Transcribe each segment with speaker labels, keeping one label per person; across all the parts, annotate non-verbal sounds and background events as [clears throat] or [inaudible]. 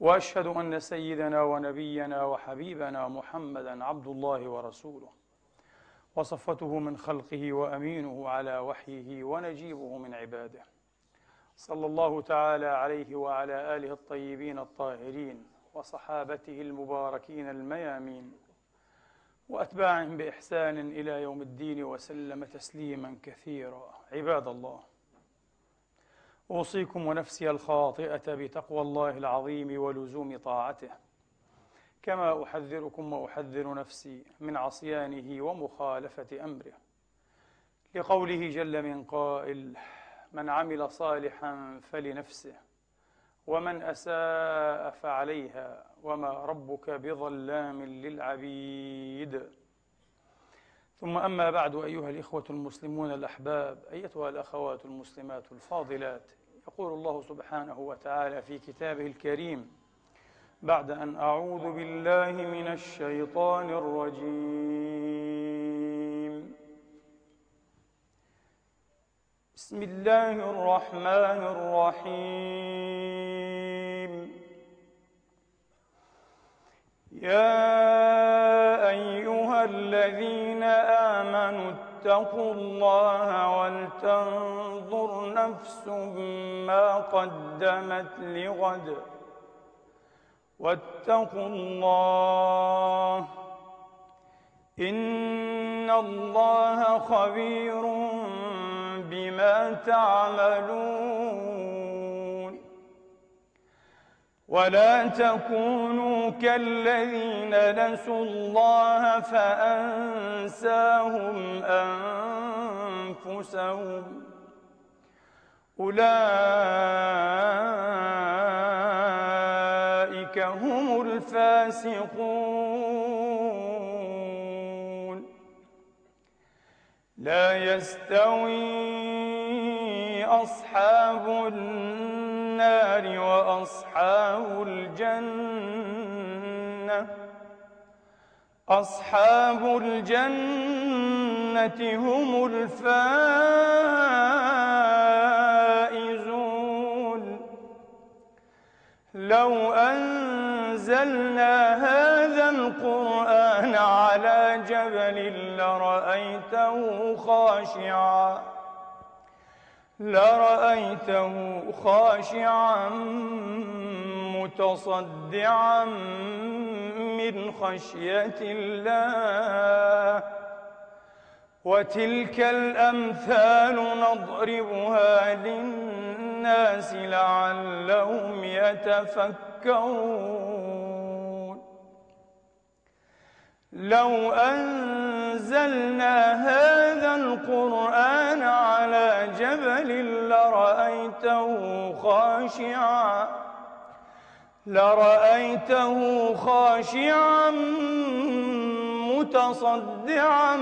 Speaker 1: وأشهد أن سيدنا ونبينا وحبيبنا محمدا عبد الله ورسوله. وصفته من خلقه وأمينه على وحيه ونجيبه من عباده. صلى الله تعالى عليه وعلى آله الطيبين الطاهرين وصحابته المباركين الميامين. وأتباعهم بإحسان إلى يوم الدين وسلم تسليما كثيرا. عباد الله أوصيكم ونفسي الخاطئة بتقوى الله العظيم ولزوم طاعته. كما أحذركم وأحذر نفسي من عصيانه ومخالفة أمره. لقوله جل من قائل من عمل صالحا فلنفسه ومن أساء فعليها وما ربك بظلام للعبيد. ثم أما بعد أيها الإخوة المسلمون الأحباب أيتها الأخوات المسلمات الفاضلات يقول الله سبحانه وتعالى في كتابه الكريم بعد أن أعوذ بالله من الشيطان الرجيم. بسم الله الرحمن الرحيم. يا أيها الذين آمنوا اتقوا الله ولتنظر نفس ما قدمت لغد. واتقوا الله إن الله خبير بما تعملون. ولا تكونوا كالذين نسوا الله فأنساهم أنفسهم. أولئك هم الفاسقون. لا يستوي أصحاب النار. وأصحاب الجنة أصحاب الجنة هم الفائزون. لو أنزلنا هذا القرآن على جبل لرأيته خاشعا. لرأيته خاشعا متصدعا من خشية الله. وتلك الأمثال نضربها للناس لعلهم يتفكرون. لو أنزلنا هذا جبل لرأيته خاشعا لرأيته خاشعا متصدعا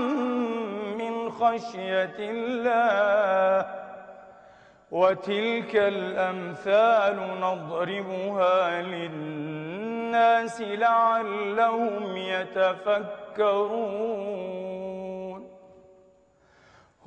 Speaker 1: من خشية الله. وتلك الأمثال نضربها للناس لعلهم يتفكرون.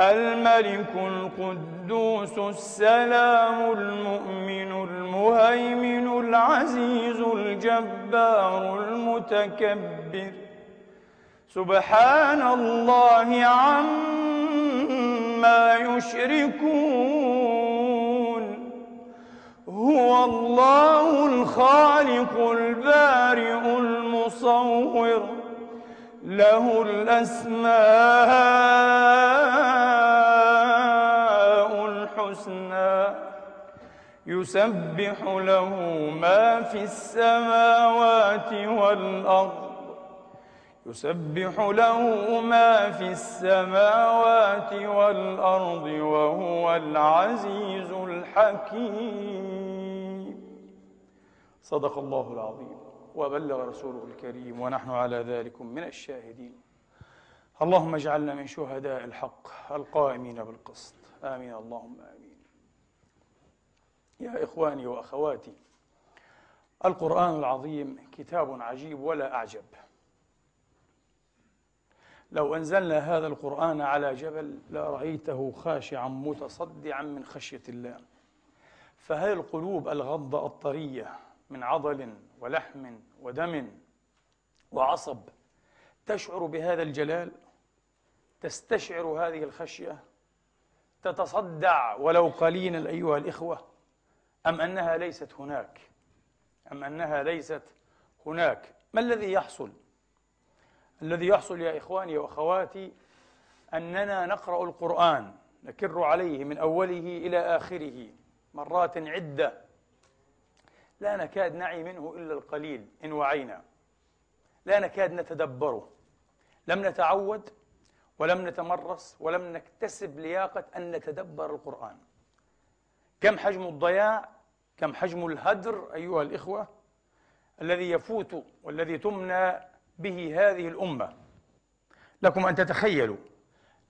Speaker 1: الملك القدوس السلام المؤمن المهيمن العزيز الجبار المتكبر. سبحان الله عما يشركون. هو الله الخالق البارئ المصور. له الأسماء الحسنى يسبح له ما في السماوات والأرض يسبح له ما في السماوات والأرض وهو العزيز الحكيم. صدق الله العظيم. وبلغ رسوله الكريم ونحن على ذلك من الشاهدين. اللهم اجعلنا من شهداء الحق القائمين بالقسط. آمين. اللهم آمين. يا إخواني وأخواتي القرآن العظيم كتاب عجيب ولا أعجب. لو أنزلنا هذا القرآن على جبل لرأيته خاشعا متصدعا من خشية الله. فهل القلوب الغضة الطرية من عضل ولحم ودم وعصب تشعر بهذا الجلال؟ تستشعر هذه الخشية؟ تتصدع ولو قليلا أيها الإخوة؟ أم أنها ليست هناك؟ أم أنها ليست هناك؟ ما الذي يحصل؟ الذي يحصل يا إخواني وأخواتي أننا نقرأ القرآن نكر عليه من أوله إلى آخره مرات عدة. لا نكاد نعي منه إلا القليل إن وعينا. لا نكاد نتدبره. لم نتعود ولم نتمرس ولم نكتسب لياقة أن نتدبر القرآن. كم حجم الضياع كم حجم الهدر أيها الإخوة الذي يفوت والذي تمنى به هذه الأمة. لكم أن تتخيلوا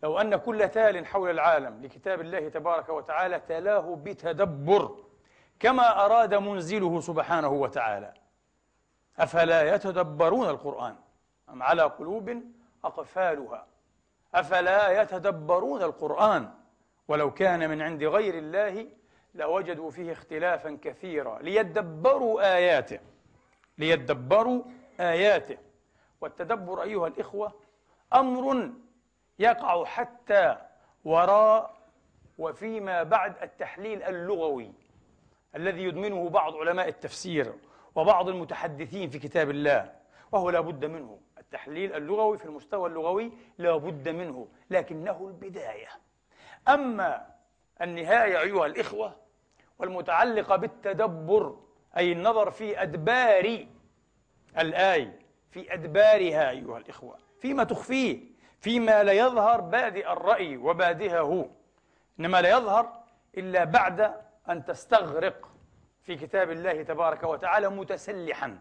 Speaker 1: لو أن كل تال حول العالم لكتاب الله تبارك وتعالى تلاه بتدبر. كما أراد منزله سبحانه وتعالى. أفلا يتدبرون القرآن؟ أم على قلوب أقفالها؟ أفلا يتدبرون القرآن؟ ولو كان من عند غير الله لوجدوا فيه اختلافا كثيرا. ليدبروا آياته. ليدبروا آياته. والتدبر أيها الإخوة أمر يقع حتى وراء وفيما بعد التحليل اللغوي. الذي يدمنه بعض علماء التفسير وبعض المتحدثين في كتاب الله وهو لا بد منه. التحليل اللغوي في المستوى اللغوي لا بد منه لكنه البداية. أما النهاية أيها الإخوة والمتعلقة بالتدبر أي النظر في أدبار الآية في أدبارها أيها الإخوة فيما تخفيه فيما لا يظهر بادئ الرأي وبادئه. إنما لا يظهر إلا بعد أن تستغرق في كتاب الله تبارك وتعالى متسلحا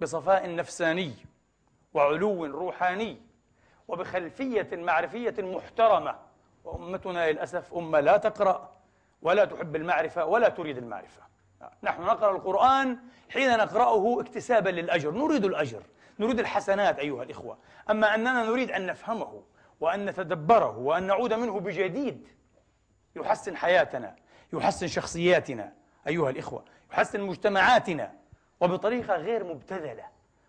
Speaker 1: بصفاء نفساني وعلو روحاني وبخلفية معرفية محترمة. وأمتنا للأسف أمة لا تقرأ ولا تحب المعرفة ولا تريد المعرفة. نحن نقرأ القرآن حين نقرأه اكتسابا للأجر. نريد الأجر نريد الحسنات أيها الإخوة. أما أننا نريد أن نفهمه وأن نتدبره وأن نعود منه بجديد يحسن حياتنا يحسن شخصياتنا أيها الإخوة يحسن مجتمعاتنا وبطريقة غير مبتذلة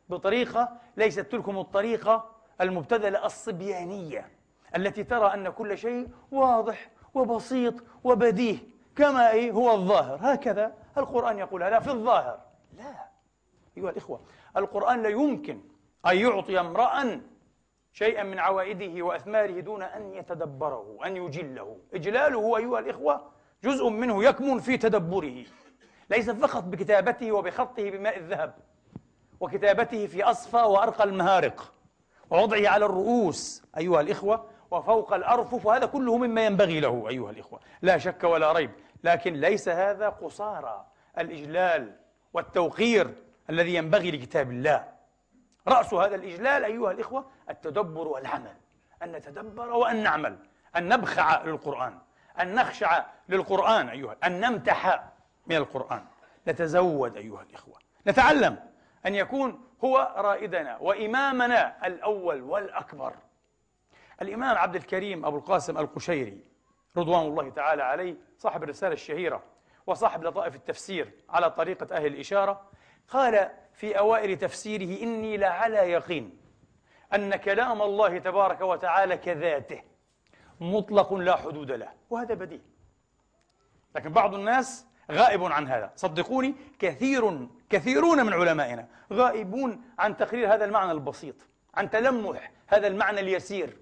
Speaker 1: بطريقة ليست تلكم الطريقة المبتذلة الصبيانية التي ترى أن كل شيء واضح وبسيط وبديه كما إيه؟ هو الظاهر. هكذا القرآن يقول هذا في الظاهر. لا. أيها الإخوة القرآن لا يمكن أن يعطي امرأ شيئا من عوائده وأثماره دون أن يتدبره أن يجله. إجلاله أيها الإخوة جزء منه يكمن في تدبره ليس فقط بكتابته وبخطه بماء الذهب وكتابته في أصفى وأرقى المهارق ووضعه على الرؤوس أيها الإخوة وفوق الأرفف وهذا كله مما ينبغي له أيها الإخوة. لا شك ولا ريب لكن ليس هذا قصارى الإجلال والتوقير الذي ينبغي لكتاب الله. رأس هذا الإجلال أيها الإخوة التدبر والعمل أن نتدبر وأن نعمل أن نبخع للقرآن. أن نخشع للقرآن أيها أن نمتح من القرآن. نتزود أيها الإخوة. نتعلم أن يكون هو رائدنا وإمامنا الأول والأكبر. الإمام عبد الكريم أبو القاسم القشيري رضوان الله تعالى عليه صاحب الرسالة الشهيرة وصاحب لطائف التفسير على طريقة أهل الإشارة قال في أوائل تفسيره إني لعلى يقين أن كلام الله تبارك وتعالى كذاته مطلق لا حدود له وهذا بديهي لكن بعض الناس غائب عن هذا. صدقوني كثير كثيرون من علمائنا غائبون عن تقرير هذا المعنى البسيط عن تلمح هذا المعنى اليسير.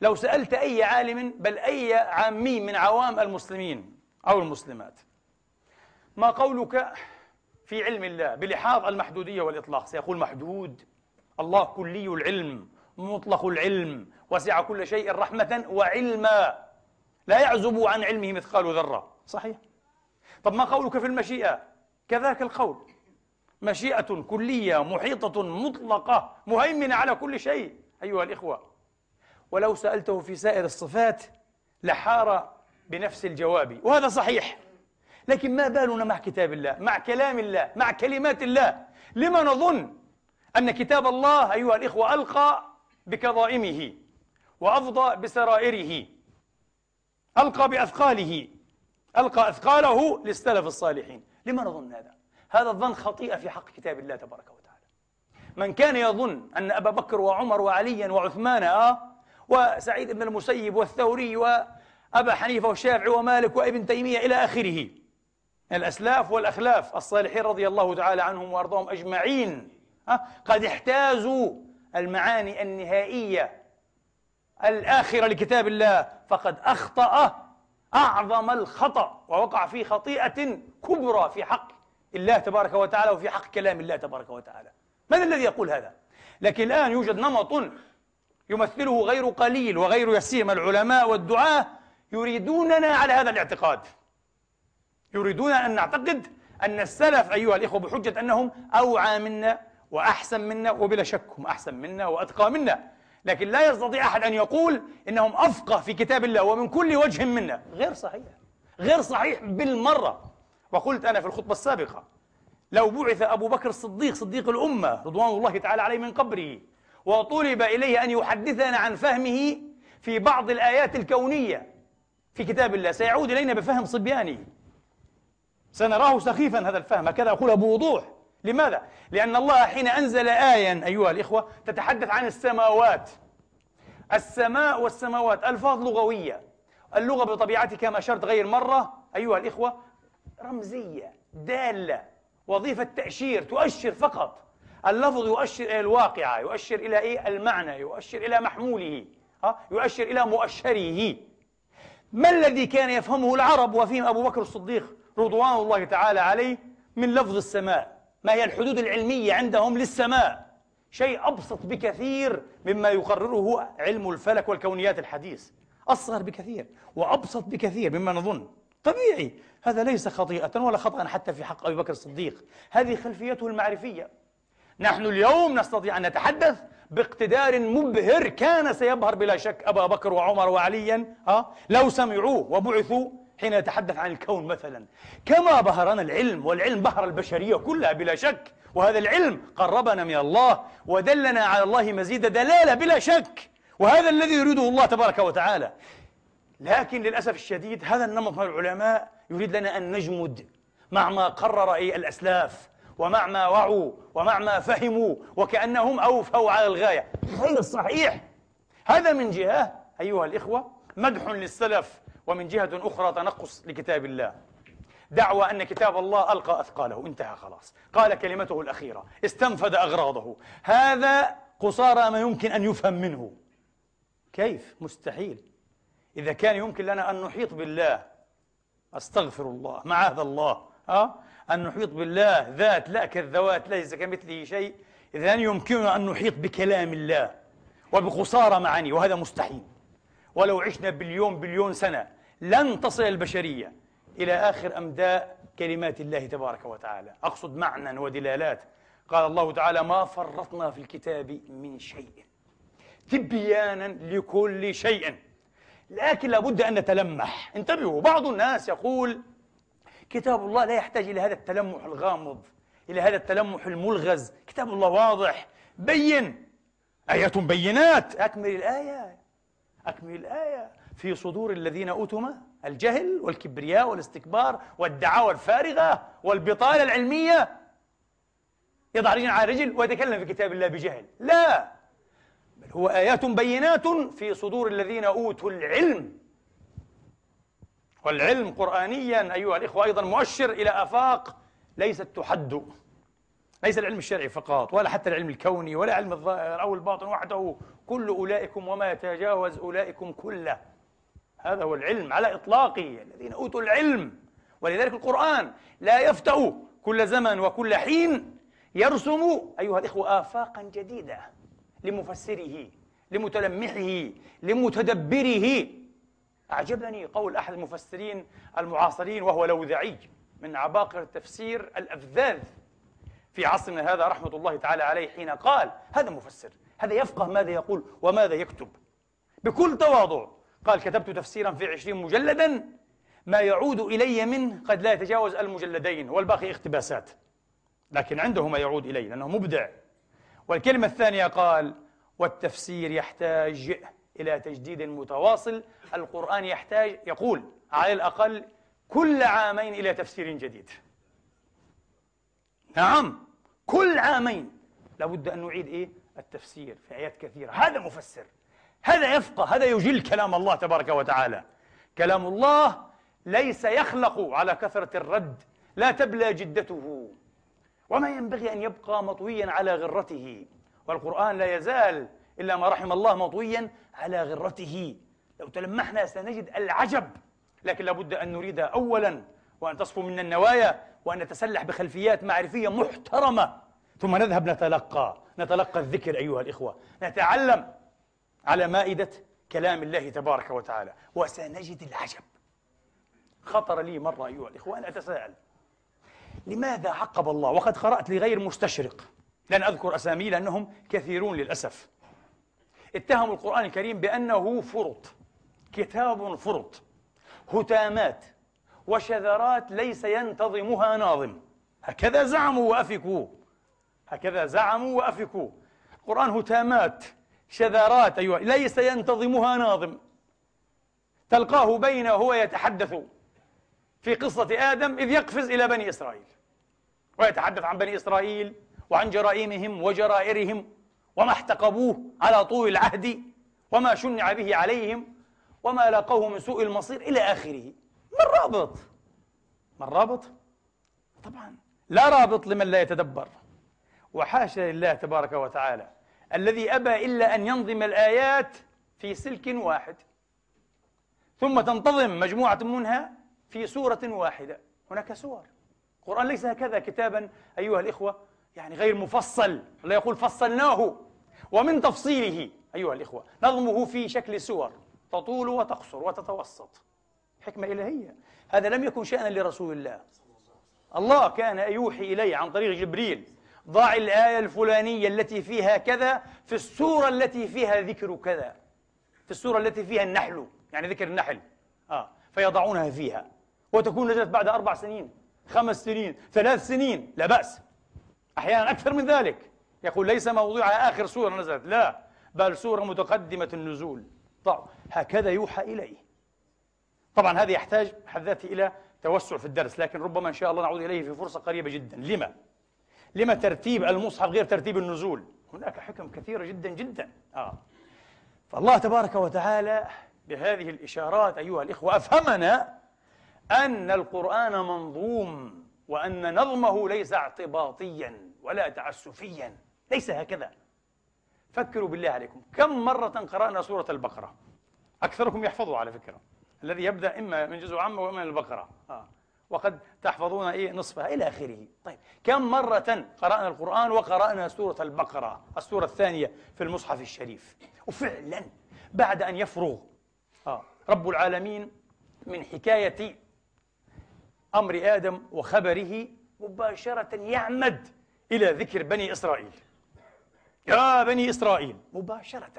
Speaker 1: لو سألت أي عالم بل أي عامي من عوام المسلمين أو المسلمات ما قولك في علم الله بلحاظ المحدودية والإطلاق؟ سيقول محدود. الله كلي العلم. مطلق العلم وسع كل شيء رحمة وعلما. لا يعزب عن علمه مثقال ذرة. صحيح. طب ما قولك في المشيئة؟ كذاك القول. مشيئة كلية محيطة مطلقة مهيمنة على كل شيء أيها الإخوة. ولو سألته في سائر الصفات لحار بنفس الجواب. وهذا صحيح. لكن ما بالنا مع كتاب الله مع كلام الله مع كلمات الله؟ لما نظن أن كتاب الله أيها الإخوة ألقى بكظائمه وأفضى بسرائره. ألقى بأثقاله. ألقى أثقاله للسلف الصالحين. لما نظن هذا؟ هذا الظن خطيئة في حق كتاب الله تبارك وتعالى. من كان يظن أن أبا بكر وعمر وعليا وعثمان آه وسعيد بن المسيب والثوري وأبا حنيفة والشافعي ومالك وابن تيمية إلى آخره. الأسلاف والأخلاف الصالحين رضي الله تعالى عنهم وأرضاهم أجمعين آه قد احتازوا المعاني النهائية الآخرة لكتاب الله فقد أخطأ أعظم الخطأ ووقع في خطيئة كبرى في حق الله تبارك وتعالى وفي حق كلام الله تبارك وتعالى. من الذي يقول هذا؟ لكن الآن يوجد نمط يمثله غير قليل وغير يسير العلماء والدعاة يريدوننا على هذا الاعتقاد. يريدون أن نعتقد أن السلف أيها الإخوة بحجة أنهم أوعى منا وأحسن منا وبلا شك هم أحسن منا وأتقى منا. لكن لا يستطيع أحد أن يقول إنهم أفقه في كتاب الله ومن كل وجه منا. غير صحيح. غير صحيح بالمرة. وقلت أنا في الخطبة السابقة لو بعث أبو بكر الصديق صديق الأمة رضوان الله تعالى عليه من قبره وطلب إليه أن يحدثنا عن فهمه في بعض الآيات الكونية في كتاب الله سيعود إلينا بفهم صبياني. سنراه سخيفا هذا الفهم. هكذا أقولها بوضوح لماذا؟ لأن الله حين أنزل آية أيها الإخوة تتحدث عن السماوات السماء والسماوات ألفاظ لغوية اللغة بطبيعتها كما أشرت غير مرة أيها الإخوة رمزية دالة وظيفة تأشير تؤشر فقط اللفظ يؤشر إلى الواقعة يؤشر إلى إيه؟ المعنى يؤشر إلى محموله ها؟ يؤشر إلى مؤشره ما الذي كان يفهمه العرب وفيهم أبو بكر الصديق رضوان الله تعالى عليه من لفظ السماء ما هي الحدود العلمية عندهم للسماء؟ شيء أبسط بكثير مما يقرره علم الفلك والكونيات الحديث. أصغر بكثير وأبسط بكثير مما نظن. طبيعي هذا ليس خطيئة ولا خطأ حتى في حق أبي بكر الصديق. هذه خلفيته المعرفية. نحن اليوم نستطيع أن نتحدث باقتدار مبهر كان سيبهر بلا شك أبا بكر وعمر وعليا. أه؟ لو سمعوه وبعثوا حين يتحدث عن الكون مثلا. كما بهرنا العلم والعلم بهر البشرية كلها بلا شك. وهذا العلم قربنا من الله ودلنا على الله مزيد دلالة بلا شك. وهذا الذي يريده الله تبارك وتعالى. لكن للأسف الشديد هذا النمط من العلماء يريد لنا أن نجمد مع ما قرر أي الأسلاف ومع ما وعوا ومع ما فهموا وكأنهم أوفوا على الغاية. غير صحيح. هذا من جهة أيها الإخوة مدح للسلف ومن جهة أخرى تنقص لكتاب الله. دعوى أن كتاب الله ألقى أثقاله. انتهى خلاص. قال كلمته الأخيرة. استنفذ أغراضه. هذا قصارى ما يمكن أن يفهم منه. كيف؟ مستحيل. إذا كان يمكن لنا أن نحيط بالله أستغفر الله. معاذ الله. أه؟ أن نحيط بالله. ذات لا كالذوات ليس كمثله شيء. إذا يمكننا أن نحيط بكلام الله وبقصارى معاني وهذا مستحيل. ولو عشنا بليون بليون سنة لن تصل البشرية إلى آخر أمداء كلمات الله تبارك وتعالى. أقصد معنى ودلالات. قال الله تعالى ما فرطنا في الكتاب من شيء. تبيانا لكل شيء. لكن لابد أن نتلمح. انتبهوا بعض الناس يقول كتاب الله لا يحتاج إلى هذا التلمح الغامض إلى هذا التلمح الملغز. كتاب الله واضح. بين. آيات بينات. أكمل الآية. أكمل الآية. في صدور الذين أوتوا ما؟ الجهل والكبرياء والاستكبار والدعاوى الفارغة والبطالة العلمية يضع رجل على رجل ويتكلم في كتاب الله بجهل. لا. بل هو آيات بينات في صدور الذين أوتوا العلم. والعلم قرآنيا أيها الإخوة أيضا مؤشر إلى آفاق ليست تحد. ليس العلم الشرعي فقط ولا حتى العلم الكوني ولا علم الظاهر أو الباطن وحده. كل أولئكم وما يتجاوز أولئكم كله. هذا هو العلم على إطلاقه الذين أوتوا العلم. ولذلك القرآن لا يفتأ كل زمن وكل حين يرسم أيها الإخوة آفاقا جديدة لمفسره لمتلمحه لمتدبره. أعجبني قول أحد المفسرين المعاصرين وهو لوذعي من عباقرة التفسير الأفذاذ في عصرنا هذا رحمة الله تعالى عليه حين قال هذا مفسر هذا يفقه ماذا يقول وماذا يكتب. بكل تواضع قال كتبت تفسيرا في عشرين مجلدا ما يعود إلي منه قد لا يتجاوز المجلدين والباقي اقتباسات. لكن عنده ما يعود إلي لأنه مبدع. والكلمة الثانية قال والتفسير يحتاج إلى تجديد متواصل القرآن يحتاج يقول على الأقل كل عامين إلى تفسير جديد. نعم كل عامين. لابد أن نعيد إيه؟ التفسير في آيات كثيرة. هذا مفسر. هذا يفقه هذا يجل كلام الله تبارك وتعالى. كلام الله ليس يخلق على كثرة الرد لا تبلى جدته. وما ينبغي أن يبقى مطويا على غرته. والقرآن لا يزال إلا ما رحم الله مطويا على غرته. لو تلمحنا سنجد العجب لكن لابد أن نريد أولا وأن تصفو منا النوايا وأن نتسلح بخلفيات معرفية محترمة. ثم نذهب نتلقى نتلقى الذكر أيها الإخوة. نتعلم على مائدة كلام الله تبارك وتعالى. وسنجد العجب. خطر لي مرة أيها الإخوة أن أتساءل. لماذا عقب الله؟ وقد قرأت لغير مستشرق. لن أذكر أسامي لأنهم كثيرون للأسف. اتهموا القرآن الكريم بأنه فرط. كتاب فرط. هتامات وشذرات ليس ينتظمها ناظم. هكذا زعموا وأفكوا. هكذا زعموا وأفكوا. القرآن هتامات. شذرات أيها ليس ينتظمها ناظم. تلقاه بينه هو يتحدث في قصة آدم إذ يقفز إلى بني إسرائيل. ويتحدث عن بني إسرائيل وعن جرائمهم وجرائرهم وما احتقبوه على طول العهد وما شنع به عليهم وما لاقوه من سوء المصير إلى آخره. ما الرابط؟ ما الرابط؟ طبعا. لا رابط لمن لا يتدبر. وحاشا لله تبارك وتعالى الذي أبى إلا أن ينظم الآيات في سلك واحد. ثم تنتظم مجموعة منها في سورة واحدة. هناك سور. القرآن ليس هكذا كتابا أيها الإخوة يعني غير مفصل. الله يقول فصلناه. ومن تفصيله أيها الإخوة نظمه في شكل سور. تطول وتقصر وتتوسط. حكمة إلهية. هذا لم يكن شأنا لرسول الله. الله كان يوحي إليه عن طريق جبريل. ضع الآية الفلانية التي فيها كذا في السورة التي فيها ذكر كذا. في السورة التي فيها النحل يعني ذكر النحل. آه فيضعونها فيها. وتكون نزلت بعد أربع سنين خمس سنين ثلاث سنين. لا بأس. أحيانا أكثر من ذلك. يقول ليس موضوع آخر سورة نزلت. لا بل سورة متقدمة النزول. طبعا هكذا يوحى إليه. طبعا هذا يحتاج حد ذاته إلى توسع في الدرس لكن ربما إن شاء الله نعود إليه في فرصة قريبة جدا. لما؟ لما ترتيب المصحف غير ترتيب النزول؟ هناك حكم كثيرة جدا جدا. آه. فالله تبارك وتعالى بهذه الإشارات أيها الإخوة أفهمنا أن القرآن منظوم وأن نظمه ليس اعتباطيا ولا تعسفيا ليس هكذا. فكروا بالله عليكم. كم مرة قرأنا سورة البقرة؟ أكثركم يحفظوا على فكرة. الذي يبدأ إما من جزء عامة وإما من البقرة. آه. وقد تحفظون إيه نصفها إلى آخره. طيب كم مرة قرأنا القرآن وقرأنا سورة البقرة السورة الثانية في المصحف الشريف؟ وفعلا بعد أن يفرغ. آه. رب العالمين من حكاية أمر آدم وخبره مباشرة يعمد إلى ذكر بني إسرائيل. يا بني إسرائيل! مباشرة.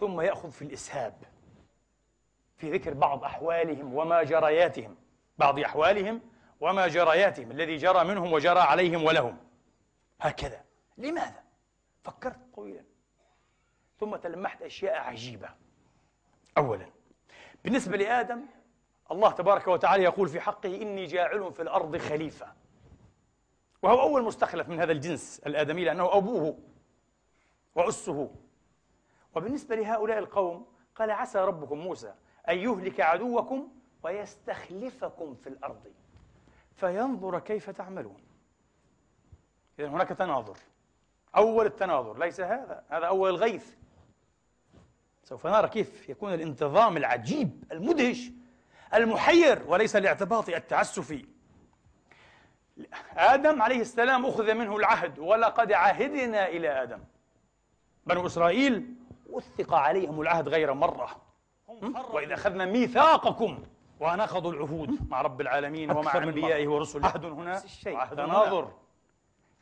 Speaker 1: ثم يأخذ في الإسهاب في ذكر بعض أحوالهم وما جرياتهم بعض أحوالهم وما جرياتهم الذي جرى منهم وجرى عليهم ولهم. هكذا. لماذا؟ فكرت طويلا. ثم تلمحت أشياء عجيبة. أولا بالنسبة لآدم الله تبارك وتعالى يقول في حقه إني جاعل في الأرض خليفة. وهو أول مستخلف من هذا الجنس الآدمي لأنه أبوه وأسه. وبالنسبة لهؤلاء القوم قال عسى ربكم موسى أن يهلك عدوكم ويستخلفكم في الأرض. فينظر كيف تعملون. إذا هناك تناظر. أول التناظر ليس هذا هذا أول الغيث سوف نرى كيف يكون الانتظام العجيب المدهش المحير وليس الاعتباطي التعسفي آدم عليه السلام أخذ منه العهد ولقد عهدنا إلى آدم. بنو إسرائيل وثق عليهم العهد غير مرة. وإذا أخذنا ميثاقكم ونقضوا العهود مع رب العالمين ومع أنبيائه ورسله. عهد هنا؟ عهد تناظر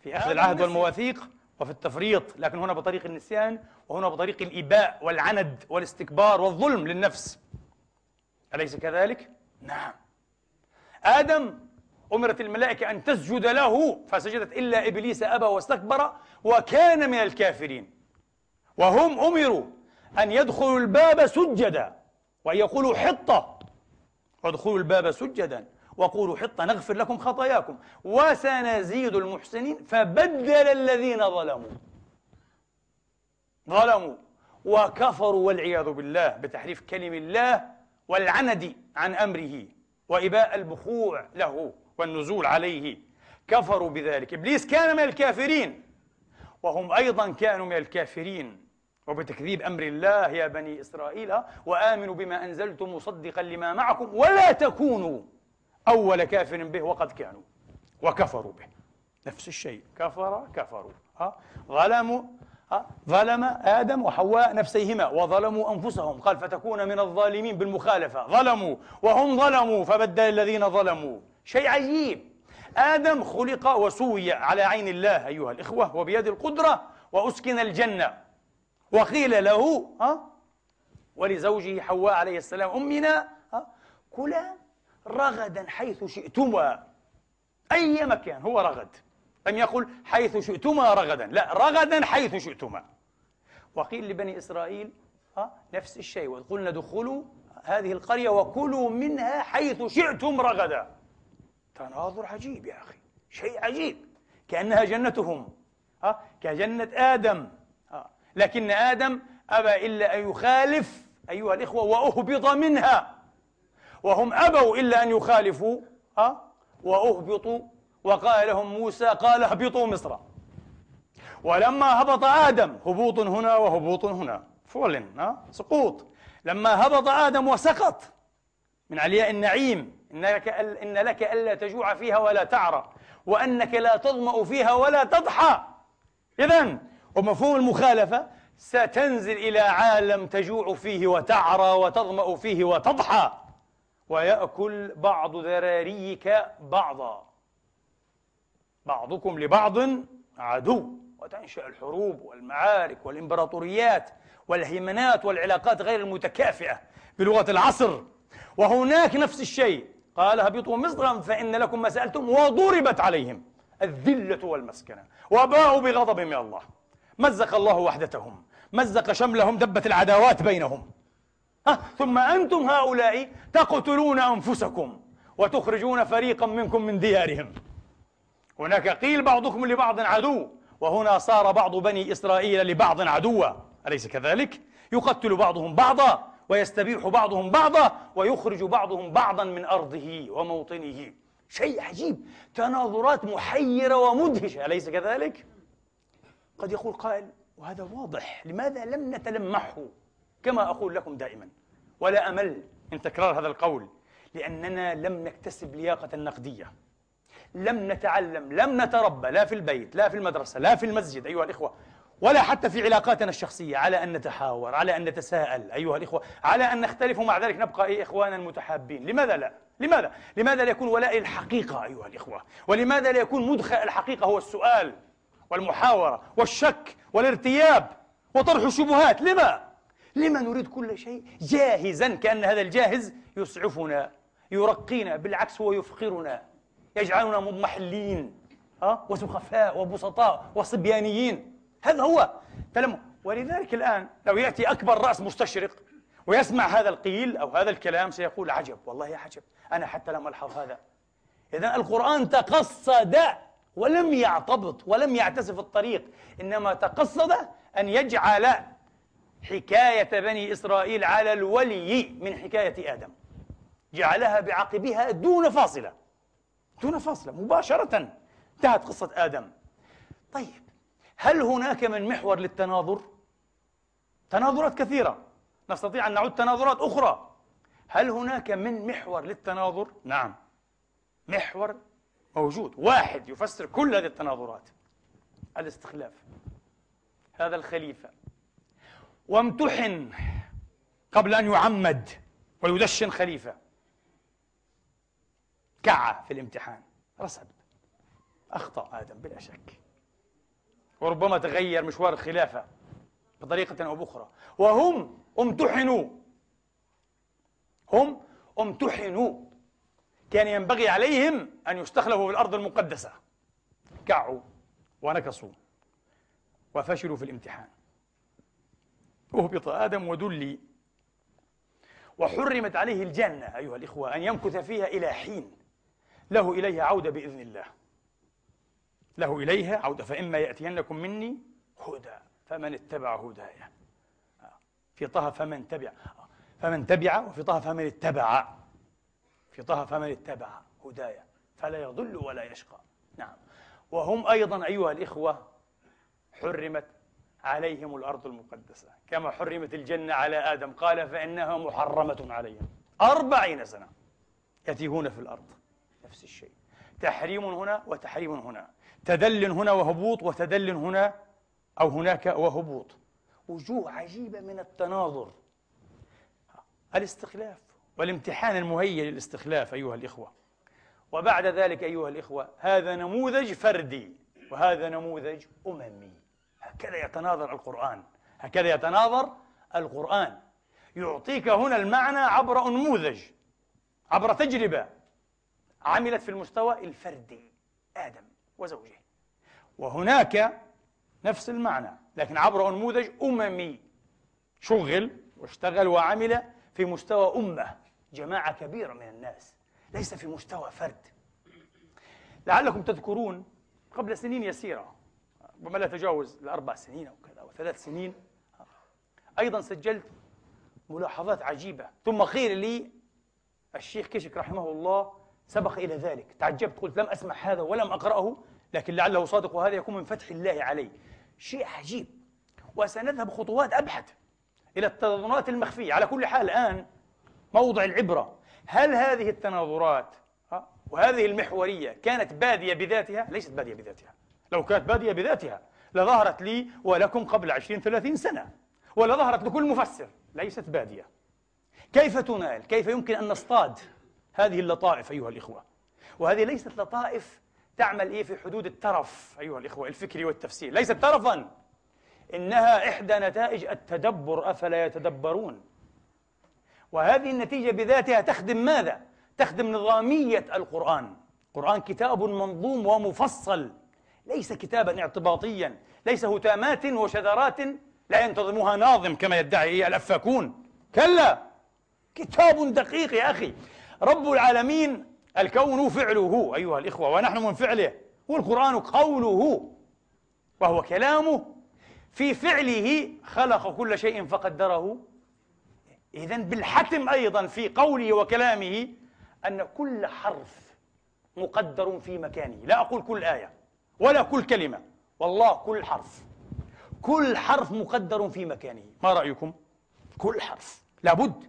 Speaker 1: في أخذ العهد والمواثيق وفي التفريط لكن هنا بطريق النسيان وهنا بطريق الإباء والعند والاستكبار والظلم للنفس. أليس كذلك؟ نعم. آدم أمرت الملائكة أن تسجد له فسجدت إلا إبليس أبى واستكبر وكان من الكافرين. وهم أمروا أن يدخلوا الباب سجدا وأن يقولوا حطة. وادخلوا الباب سجدا وقولوا حطة نغفر لكم خطاياكم. وسنزيد المحسنين فبدل الذين ظلموا. ظلموا. وكفروا والعياذ بالله بتحريف كلم الله والعند عن أمره وإباء البخوع له والنزول عليه. كفروا بذلك. إبليس كان من الكافرين. وهم أيضا كانوا من الكافرين. وبتكذيب أمر الله يا بني إسرائيل وآمنوا بما أنزلت مصدقا لما معكم ولا تكونوا أول كافر به وقد كانوا وكفروا به. نفس الشيء. كفر كفروا. ها؟ ظلموا ها؟ ظلم آدم وحواء نفسيهما وظلموا أنفسهم قال فتكون من الظالمين بالمخالفة. ظلموا وهم ظلموا فبدل الذين ظلموا. شيء عجيب. آدم خلق وسوي على عين الله أيها الإخوة وبيد القدرة وأسكن الجنة. وقيل له ها؟ ولزوجه حواء عليه السلام أمنا ها؟ كلا رغدا حيث شئتما. أي مكان هو رغد؟ لم يقل حيث شئتما رغدا؟ لا رغدا حيث شئتما. وقيل لبني إسرائيل ها؟ نفس الشيء وقلنا دخلوا هذه القرية وكلوا منها حيث شئتم رغدا. تناظر عجيب يا أخي شيء عجيب. كأنها جنتهم ها؟ كجنة آدم. لكن آدم أبى إلا أن يخالف أيها الإخوة وأهبط منها. وهم أبوا إلا أن يخالفوا ها وأهبطوا. وقال لهم موسى قال اهبطوا مصر. ولما هبط آدم هبوط هنا وهبوط هنا. فولن ها سقوط. لما هبط آدم وسقط من علياء النعيم. إنك إن لك ألا تجوع فيها ولا تعرى وأنك لا تظمأ فيها ولا تضحى. إذا ومفهوم المخالفة ستنزل إلى عالم تجوع فيه وتعرى وتظمأ فيه وتضحى ويأكل بعض ذراريك بعضا. بعضكم لبعض عدو. وتنشأ الحروب والمعارك والإمبراطوريات والهيمنات والعلاقات غير المتكافئة بلغة العصر. وهناك نفس الشيء. قال هبطوا مصرا فإن لكم ما سألتم وضربت عليهم الذلة والمسكنة. وباءوا بغضب من الله. مزق الله وحدتهم مزق شملهم دبت العداوات بينهم ها ثم أنتم هؤلاء تقتلون أنفسكم وتخرجون فريقا منكم من ديارهم هناك قيل بعضكم لبعض عدو وهنا صار بعض بني إسرائيل لبعض عدوا أليس كذلك؟ يقتل بعضهم بعضا ويستبيح بعضهم بعضا ويخرج بعضهم بعضا من أرضه وموطنه شيء عجيب تناظرات محيرة ومدهشة أليس كذلك؟ قد يقول قائل وهذا واضح لماذا لم نتلمحه كما أقول لكم دائما ولا أمل من تكرار هذا القول لأننا لم نكتسب لياقة النقدية لم نتعلم لم نتربى لا في البيت لا في المدرسة لا في المسجد أيها الإخوة ولا حتى في علاقاتنا الشخصية على أن نتحاور على أن نتساءل أيها الإخوة على أن نختلف ومع ذلك نبقى إخوانا متحابين لماذا لا؟ لماذا؟ لماذا لا يكون ولاء الحقيقة أيها الإخوة؟ ولماذا لا يكون مدخل الحقيقة هو السؤال والمحاورة والشك والارتياب وطرح الشبهات لما؟ لما نريد كل شيء جاهزا كأن هذا الجاهز يسعفنا يرقينا بالعكس هو يفقرنا يجعلنا مضمحلين أه؟ وسخفاء وبسطاء وصبيانيين هذا هو تلم ولذلك الآن لو يأتي أكبر رأس مستشرق ويسمع هذا القيل أو هذا الكلام سيقول عجب والله يا عجب أنا حتى لم ألحظ هذا إذا القرآن تقصد ولم يعتبط ولم يعتسف الطريق إنما تقصد أن يجعل حكاية بني إسرائيل على الولي من حكاية آدم. جعلها بعقبها دون فاصلة. دون فاصلة مباشرة انتهت قصة آدم. طيب هل هناك من محور للتناظر؟ تناظرات كثيرة. نستطيع أن نعد تناظرات أخرى. هل هناك من محور للتناظر؟ نعم. محور موجود. واحد يفسر كل هذه التناظرات. الاستخلاف. هذا الخليفة. وامتحن قبل أن يعمد ويدشن خليفة. كعة في الامتحان. رسب أخطأ آدم بلا شك. وربما تغير مشوار الخلافة بطريقة أو بأخرى. وهم امتحنوا. هم امتحنوا. كان ينبغي عليهم أن يستخلفوا في الأرض المقدسة. كعوا ونكصوا وفشلوا في الامتحان. أهبط آدم ودلي وحرمت عليه الجنة أيها الإخوة أن يمكث فيها إلى حين. له إليها عودة بإذن الله. له إليها عودة فإما يأتينكم مني هدى فمن اتبع هداي في طه فمن تبع. فمن تبع وفي طه فمن اتبع. في طه فمن اتبع هدايا فلا يضل ولا يشقى. نعم. وهم أيضا أيها الإخوة حرمت عليهم الأرض المقدسة. كما حرمت الجنة على آدم. قال فإنها محرمة عليهم. أربعين سنة يتيهون في الأرض. نفس الشيء. تحريم هنا وتحريم هنا. تدل هنا وهبوط وتدل هنا أو هناك وهبوط. وجوه عجيبة من التناظر. الاستخلاف. والامتحان المهيئ للاستخلاف أيها الإخوة. وبعد ذلك أيها الإخوة هذا نموذج فردي وهذا نموذج أممي. هكذا يتناظر القرآن. هكذا يتناظر القرآن. يعطيك هنا المعنى عبر أنموذج عبر تجربة عملت في المستوى الفردي. آدم وزوجه. وهناك نفس المعنى لكن عبر أنموذج أممي. شغل واشتغل وعمل في مستوى أمة. جماعة كبيرة من الناس. ليس في مستوى فرد. لعلكم تذكرون قبل سنين يسيرة ربما لا تجاوز الأربع سنين أو كذا أو ثلاث سنين أيضا سجلت ملاحظات عجيبة. ثم قيل لي الشيخ كشك رحمه الله سبق إلى ذلك. تعجبت قلت لم أسمع هذا ولم أقرأه لكن لعله صادق وهذا يكون من فتح الله عليه شيء عجيب. وسنذهب خطوات أبحث إلى التناظرات المخفية. على كل حال الآن موضع العبرة. هل هذه التناظرات وهذه المحورية كانت بادية بذاتها؟ ليست بادية بذاتها. لو كانت بادية بذاتها لظهرت لي ولكم قبل عشرين ثلاثين سنة ولظهرت لكل مفسر ليست بادية. كيف تنال؟ كيف يمكن أن نصطاد هذه اللطائف أيها الإخوة؟ وهذه ليست لطائف تعمل إيه في حدود الترف أيها الإخوة الفكري والتفسير. ليست ترفا إنها إحدى نتائج التدبر أفلا يتدبرون؟ وهذه النتيجة بذاتها تخدم ماذا؟ تخدم نظامية القرآن. القرآن كتاب منظوم ومفصل ليس كتابا اعتباطيا ليس هتامات وشذرات لا ينتظمها ناظم كما يدعي الأفاكون. كلا! كتاب دقيق يا أخي. رب العالمين الكون فعله أيها الإخوة ونحن من فعله والقرآن قوله وهو كلامه في فعله خلق كل شيء فقدره. إذا بالحتم أيضا في قوله وكلامه أن كل حرف مقدر في مكانه. لا أقول كل آية ولا كل كلمة. والله كل حرف. كل حرف مقدر في مكانه. ما رأيكم؟ كل حرف. لابد.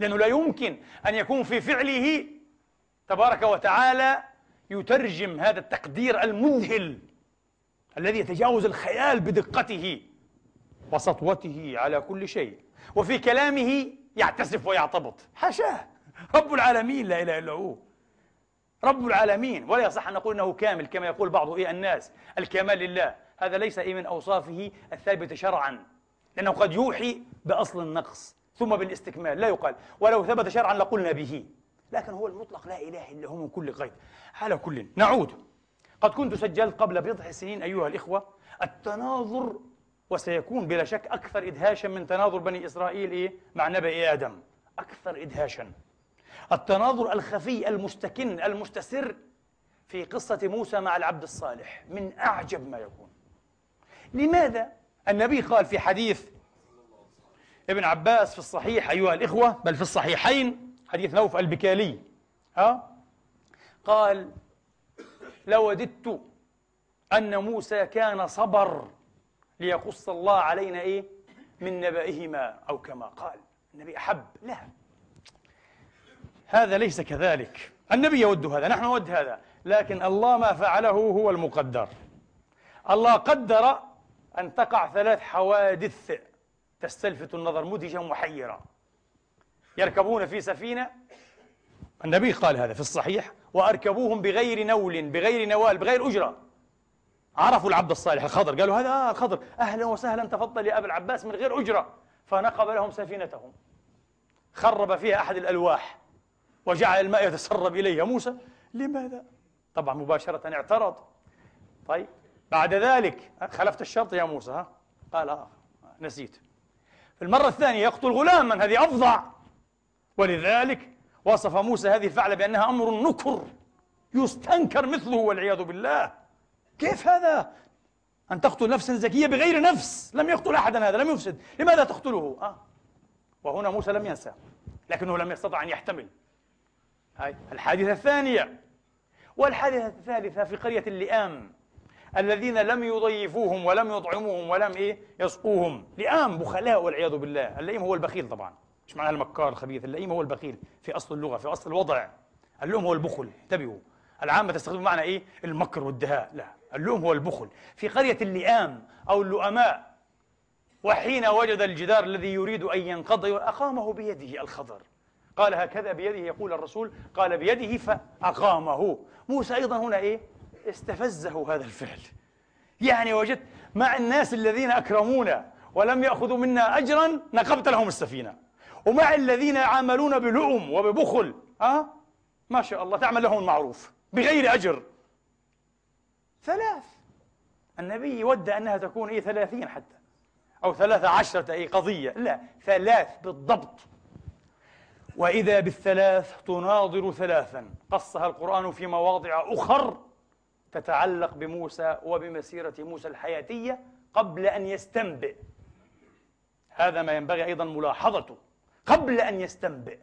Speaker 1: لأنه لا يمكن أن يكون في فعله تبارك وتعالى يترجم هذا التقدير المذهل الذي يتجاوز الخيال بدقته وسطوته على كل شيء. وفي كلامه يعتسف ويعتبط. حاشاه رب العالمين لا إله إلا هو. رب العالمين. ولا يصح أن نقول إنه كامل كما يقول بعض إيه الناس. الكمال لله. هذا ليس إيه من أوصافه الثابته شرعا. لأنه قد يوحي بأصل النقص ثم بالاستكمال. لا يقال. ولو ثبت شرعا لقلنا به. لكن هو المطلق لا إله إلا هو من كل قيد على كل. نعود. قد كنت سجلت قبل بضع سنين أيها الإخوة التناظر وسيكون بلا شك أكثر إدهاشا من تناظر بني إسرائيل إيه؟ مع نبي آدم أكثر إدهاشا التناظر الخفي المستكن المستسر في قصة موسى مع العبد الصالح من أعجب ما يكون لماذا؟ النبي قال في حديث ابن عباس في الصحيح أيها الإخوة بل في الصحيحين حديث نوف البكالي ها؟ قال لوددت أن موسى كان صبر ليقص الله علينا إيه؟ من نبائهما أو كما قال النبي أحب لا هذا ليس كذلك. النبي يود هذا نحن نود هذا. لكن الله ما فعله هو المقدر. الله قدر أن تقع ثلاث حوادث تستلفت النظر مدهشة محيرة يركبون في سفينة. النبي قال هذا في الصحيح. وأركبوهم بغير نول بغير نوال بغير أجرة. عرفوا العبد الصالح الخضر. قالوا هذا آه الخضر. أهلا وسهلا تفضل يا أبا العباس من غير أجرة. فنقب لهم سفينتهم. خرب فيها أحد الألواح وجعل الماء يتسرب إليها. موسى لماذا؟ طبعا مباشرة اعترض. طيب بعد ذلك خلفت الشرط يا موسى ها؟ قال آه نسيت. في المرة الثانية يقتل غلاما هذه أفظع. ولذلك وصف موسى هذه الفعلة بأنها أمر نكر يستنكر مثله والعياذ بالله. كيف هذا؟ أن تقتل نفسا زكية بغير نفس. لم يقتل أحدا هذا لم يفسد. لماذا تقتله؟ آه. وهنا موسى لم ينسى لكنه لم يستطع أن يحتمل. هاي الحادثة الثانية. والحادثة الثالثة في قرية اللئام. الذين لم يضيفوهم ولم يطعموهم ولم إيه؟ يسقوهم. لئام بخلاء والعياذ بالله. اللئيم هو البخيل طبعا. مش معنى المكار الخبيث؟ اللئيم هو البخيل في أصل اللغة في أصل الوضع. اللؤم هو البخل. انتبهوا. العامة تستخدم معنى إيه؟ المكر والدهاء. لا. اللؤم هو البخل. في قرية اللئام أو اللؤماء وحين وجد الجدار الذي يريد أن ينقض أقامه بيده الخضر. قال هكذا بيده يقول الرسول قال بيده فأقامه موسى أيضا هنا إيه؟ استفزه هذا الفعل. يعني وجدت مع الناس الذين أكرمونا ولم يأخذوا منا أجرا نقبت لهم السفينة. ومع الذين يعاملون بلؤم وببخل أه؟ ما شاء الله تعمل لهم المعروف بغير أجر. ثلاث. النبي يود أنها تكون إيه ثلاثين حتى. أو ثلاثة عشرة أي قضية. لا ثلاث بالضبط. وإذا بالثلاث تناظر ثلاثا. قصها القرآن في مواضع أخر تتعلق بموسى وبمسيرة موسى الحياتية قبل أن يستنبئ. هذا ما ينبغي أيضا ملاحظته. قبل أن يستنبئ.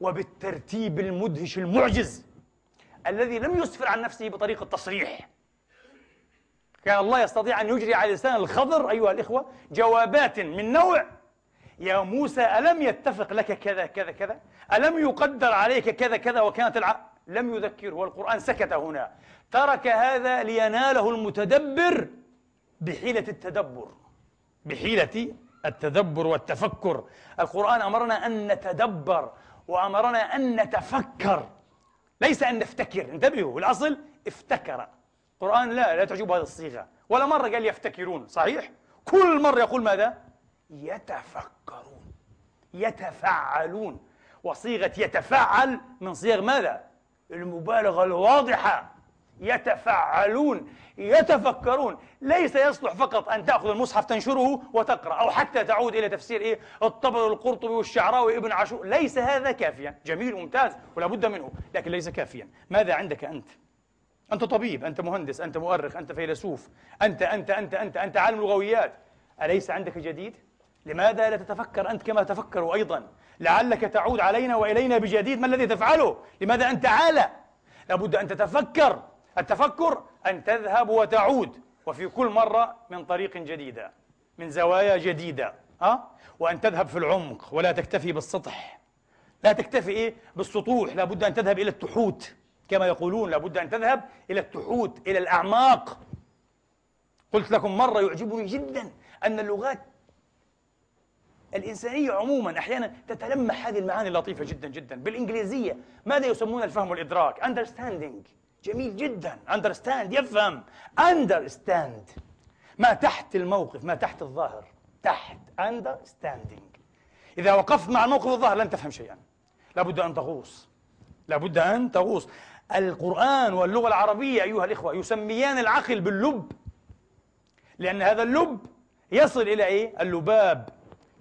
Speaker 1: وبالترتيب المدهش المعجز الذي لم يسفر عن نفسه بطريق التصريح. كان الله يستطيع أن يجري على لسان الخضر أيها الإخوة جوابات من نوع. يا موسى ألم يتفق لك كذا كذا كذا؟ ألم يقدر عليك كذا كذا؟ وكانت الع... لم يذكره والقرآن سكت هنا. ترك هذا ليناله المتدبر بحيلة التدبر. بحيلة التدبر والتفكر. القرآن أمرنا أن نتدبر وأمرنا أن نتفكر. ليس أن نفتكر. انتبهوا الأصل افتكر. القرآن لا لا تعجب هذه الصيغة. ولا مرة قال يفتكرون صحيح؟ كل مرة يقول ماذا؟ يتفكرون. يتفعلون وصيغة يتفعل من صيغ ماذا؟ المبالغة الواضحة. يتفعلون يتفكرون. ليس يصلح فقط أن تأخذ المصحف تنشره وتقرأ أو حتى تعود إلى تفسير إيه؟ الطبر القرطبي والشعراوي ابن عاشور. ليس هذا كافيا. جميل ممتاز ولا بد منه لكن ليس كافيا. ماذا عندك أنت؟ أنت طبيب أنت مهندس أنت مؤرخ أنت فيلسوف أنت أنت أنت أنت أنت عالم لغويات أليس عندك جديد؟ لماذا لا تتفكر أنت كما تفكروا أيضا لعلك تعود علينا وإلينا بجديد ما الذي تفعله؟ لماذا أنت عالة؟ لابد أن تتفكر التفكر أن تذهب وتعود وفي كل مرة من طريق جديدة من زوايا جديدة أه؟ وأن تذهب في العمق ولا تكتفي بالسطح لا تكتفي إيه بالسطوح لابد أن تذهب إلى التحوت كما يقولون لابد أن تذهب إلى التحوت إلى الأعماق. قلت لكم مرة يعجبني جدا أن اللغات الإنسانية عموما أحيانا تتلمح هذه المعاني اللطيفة جدا جدا. بالإنجليزية ماذا يسمون الفهم والإدراك؟ Understanding. جميل جدا. Understand. يفهم. Understand. ما تحت الموقف ما تحت الظاهر. تحت. Understanding. إذا وقفت مع الموقف الظاهر لن تفهم شيئا. لابد أن تغوص. لابد أن تغوص. القرآن واللغة العربية أيها الإخوة يسميان العقل باللب. لأن هذا اللب يصل إلى إيه؟ اللباب.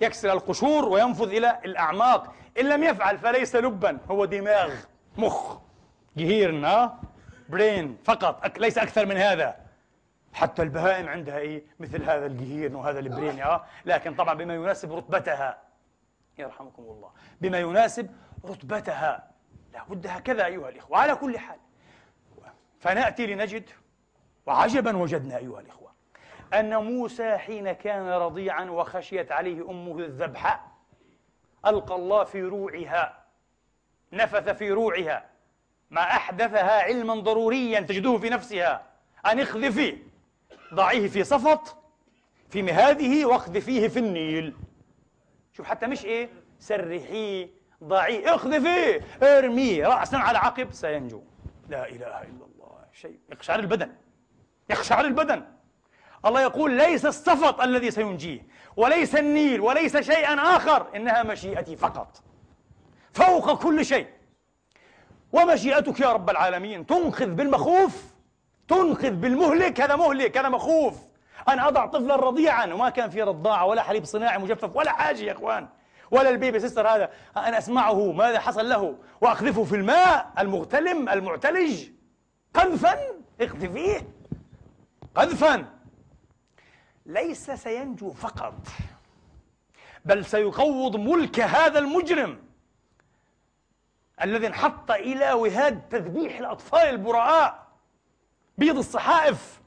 Speaker 1: يكسر القشور وينفذ إلى الأعماق. إن لم يفعل فليس لبا. هو دماغ مخ جهيرنا برين فقط. ليس أكثر من هذا. حتى البهائم عندها إيه؟ مثل هذا الجهيرن وهذا البرين آه لكن طبعا بما يناسب رتبتها. يرحمكم الله. بما يناسب رتبتها. لا بد هكذا أيها الإخوة على كل حال. فنأتي لنجد وعجبا وجدنا أيها الإخوة أن موسى حين كان رضيعا وخشيت عليه أمه الذبح ألقى الله في روعها نفث في روعها ما أحدثها علما ضروريا تجده في نفسها أن اخذفي ضعيه في صفط في مهاده واخذفيه في النيل. شوف حتى مش إيه؟ سرحيه ضعيه اخذفيه ارميه رأسا على عقب. سينجو. لا إله إلا الله. شيء. يقشعر البدن. يقشعر البدن. الله يقول ليس الصفط الذي سينجيه وليس النيل وليس شيئا آخر إنها مشيئتي فقط. فوق كل شيء. ومشيئتك يا رب العالمين تنقذ بالمخوف تنقذ بالمهلك. هذا مهلك هذا مخوف. أنا أضع طفلا رضيعا وما كان في رضاعة ولا حليب صناعي مجفف ولا حاجة يا إخوان. ولا ال baby sitter هذا. أنا أسمعه ماذا حصل له وأقذفه في الماء المغتلم المعتلج. قذفا. اقذفيه قذفا. ليس سينجو فقط بل سيقوض ملك هذا المجرم الذي انحط إلى وهاد تذبيح الأطفال البراء بيض الصحائف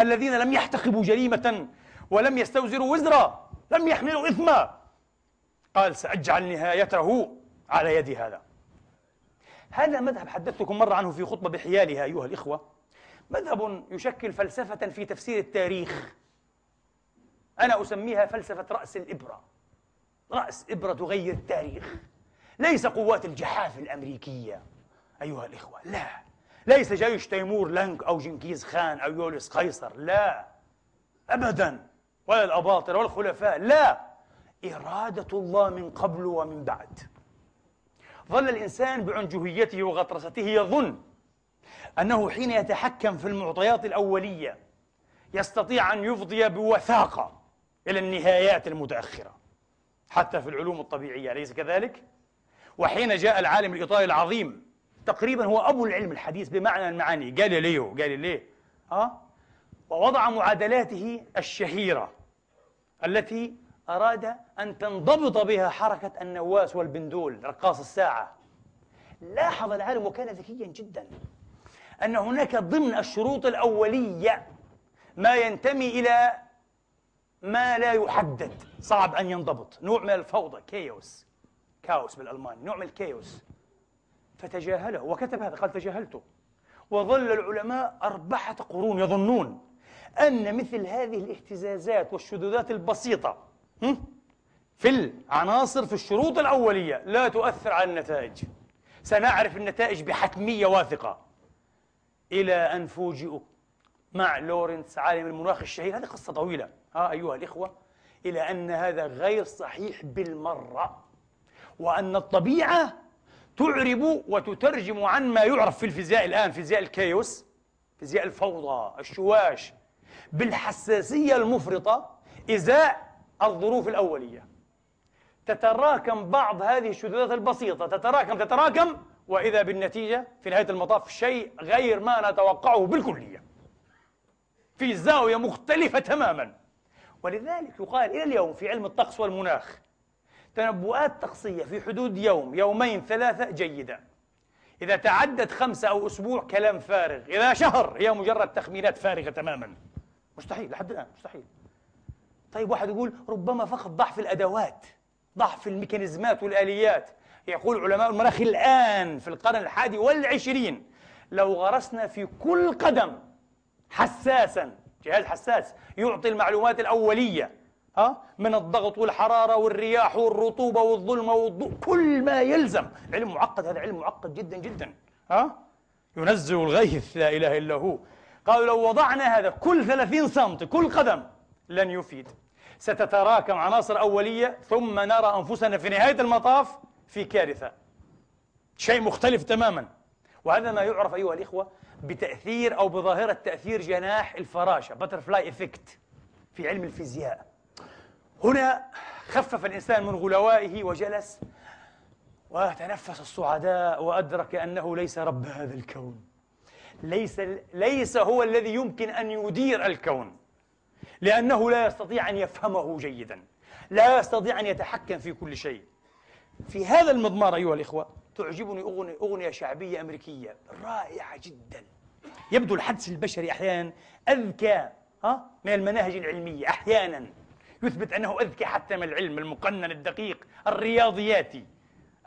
Speaker 1: الذين لم يحتقبوا جريمة ولم يستوزروا وزرا لم يحملوا إثما. قال سأجعل نهايته على يد هذا. هذا مذهب حدثتكم مرة عنه في خطبة بحيالها أيها الإخوة. مذهب يشكل فلسفة في تفسير التاريخ. أنا أسميها فلسفة رأس الإبرة. رأس إبرة تغير التاريخ. ليس قوات الجحافل الأمريكية أيها الإخوة لا. ليس جيش تيمور لانك أو جنكيز خان أو يوليس قيصر لا. أبدا. ولا الأباطرة ولا الخلفاء لا. إرادة الله من قبل ومن بعد ظل الإنسان بعنجهيته وغطرسته يظن أنه حين يتحكم في المعطيات الأولية يستطيع أن يفضي بوثاقة إلى النهايات المتأخرة حتى في العلوم الطبيعية أليس كذلك؟ وحين جاء العالم الإيطالي العظيم تقريبا هو أبو العلم الحديث بمعنى المعاني جاليليو جاليليه أه؟ ووضع معادلاته الشهيرة التي أراد أن تنضبط بها حركة النواس والبندول رقاص الساعة. لاحظ العالم وكان ذكيا جدا أن هناك ضمن الشروط الأولية ما ينتمي إلى ما لا يحدد. صعب أن ينضبط. نوع من الفوضى كيوس. كاوس بالألماني. نوع من الكيوس فتجاهله. وكتب هذا. قال تجاهلته. وظل العلماء أربعة قرون يظنون أن مثل هذه الاهتزازات والشذوذات البسيطة في العناصر في الشروط الأولية لا تؤثر على النتائج. سنعرف النتائج بحتمية واثقة. إلى أن فوجئوا مع لورنس عالم المناخ الشهير. هذه قصة طويلة. ها أيها الإخوة. إلى أن هذا غير صحيح بالمرة. وأن الطبيعة تعرب وتترجم عن ما يعرف في الفيزياء الآن فيزياء الكيوس فيزياء الفوضى الشواش. بالحساسية المفرطة إزاء الظروف الأولية. تتراكم بعض هذه الشذوذات البسيطة. تتراكم تتراكم وإذا بالنتيجة في نهاية المطاف شيء غير ما نتوقعه بالكلية. في زاوية مختلفة تماما. ولذلك يقال إلى اليوم في علم الطقس والمناخ تنبؤات طقسية في حدود يوم يومين ثلاثة جيدة. إذا تعدت خمسة أو أسبوع كلام فارغ. إذا شهر هي مجرد تخمينات فارغة تماما. مستحيل لحد الآن مستحيل. طيب واحد يقول ربما فقط ضعف الأدوات ضعف الميكانيزمات والآليات. يقول علماء المناخ الآن في القرن الحادي والعشرين لو غرسنا في كل قدم حساسا جهاز حساس يعطي المعلومات الأولية ها من الضغط والحرارة والرياح والرطوبة والظلمة والضوء كل ما يلزم. علم معقد هذا علم معقد جدا جدا ها ينزل الغيث لا إله إلا هو. قالوا لو وضعنا هذا كل 30 سم كل قدم لن يفيد. ستتراكم عناصر أولية ثم نرى أنفسنا في نهاية المطاف في كارثة. شيء مختلف تماما. وهذا ما يعرف أيها الإخوة بتأثير أو بظاهرة تأثير جناح الفراشة butterfly effect في علم الفيزياء. هنا خفف الإنسان من غلوائه وجلس وتنفس الصعداء وأدرك أنه ليس رب هذا الكون. ليس ليس هو الذي يمكن أن يدير الكون. لأنه لا يستطيع أن يفهمه جيدا لا يستطيع أن يتحكم في كل شيء. في هذا المضمار أيها الإخوة تعجبني أغنية, أغنية شعبية أمريكية رائعة جدا. يبدو الحدس البشري أحيانا أذكى من المناهج العلمية أحيانا. يثبت أنه أذكى حتى من العلم المقنن الدقيق الرياضياتي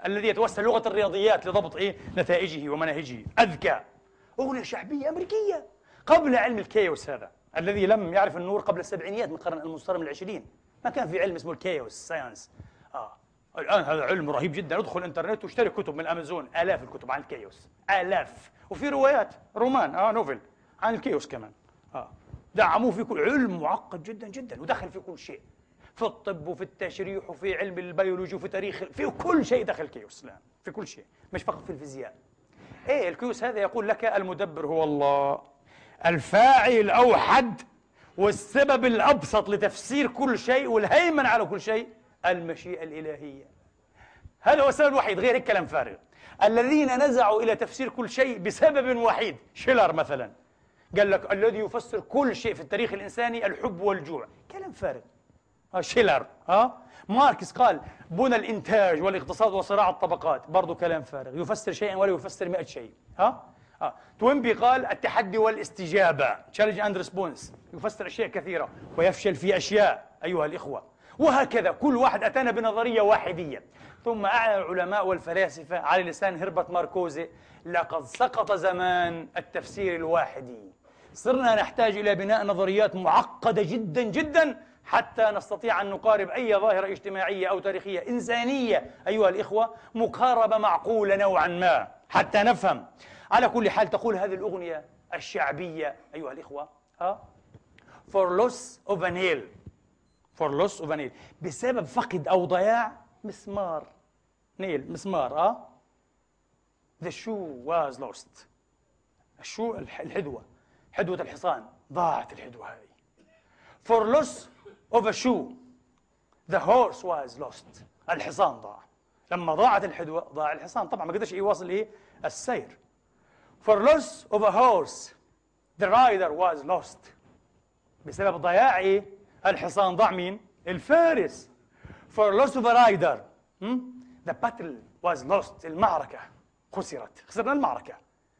Speaker 1: الذي يتوسل لغة الرياضيات لضبط إيه؟ نتائجه ومناهجه. أذكى. أغنية شعبية أمريكية قبل علم ال chaos هذا. الذي لم يعرف النور قبل السبعينيات من القرن المنصرم العشرين. ما كان في علم اسمه ال chaos science آه. الآن هذا علم رهيب جدا. ادخل الانترنت واشتري كتب من أمازون. آلاف الكتب عن ال chaos. آلاف. وفي روايات roman آه novel. عن ال chaos كمان. آه. دعموه في كل علم معقد جدا جدا. ودخل في كل شيء. في الطب وفي التشريح وفي علم البيولوجي وفي تاريخ في كل شيء دخل chaos الآن. في كل شيء. مش فقط في الفيزياء. إيه ال chaos هذا يقول لك المدبر هو الله. الفاعل الأوحد والسبب الأبسط لتفسير كل شيء والهيمن على كل شيء المشيئة الإلهية. هذا هو السبب الوحيد غير كلام فارغ. الذين نزعوا إلى تفسير كل شيء بسبب وحيد شيلر مثلا. قال لك الذي يفسر كل شيء في التاريخ الإنساني الحب والجوع. كلام فارغ. آه شيلر. ها آه؟ ماركس قال بنى الإنتاج والاقتصاد وصراع الطبقات. برضو كلام فارغ. يفسر شيئا ولا يفسر مئة شيء. ها آه. توينبي قال التحدي والاستجابة. challenge and response يفسر أشياء كثيرة ويفشل في أشياء أيها الإخوة. وهكذا كل واحد أتانا بنظرية واحدية. ثم أعلن العلماء والفلاسفة على لسان هربت ماركوزي لقد سقط زمان التفسير الواحدي. صرنا نحتاج إلى بناء نظريات معقدة جدا جدا حتى نستطيع أن نقارب أي ظاهرة اجتماعية أو تاريخية إنسانية. أيها الإخوة مقاربة معقولة نوعا ما حتى نفهم. على كل حال تقول هذه الأغنية الشعبية أيها الإخوة ها؟ Loss of a nail بسبب فقد أو ضياع مسمار. نيل مسمار آه the shoe was lost. الشو الحدوة حدوة الحصان. ضاعت الحدوة هذه. For loss of a shoe. The horse was lost. الحصان ضاع. لما ضاعت الحدوة ضاع الحصان. طبعا ما قدرش يواصل إيه؟ السير. For loss of a horse the rider was lost. بسبب ضياع الحصان ضاع مين؟ الفارس. For loss of a rider hmm? the battle was lost المعركة خسرت. خسرنا المعركة.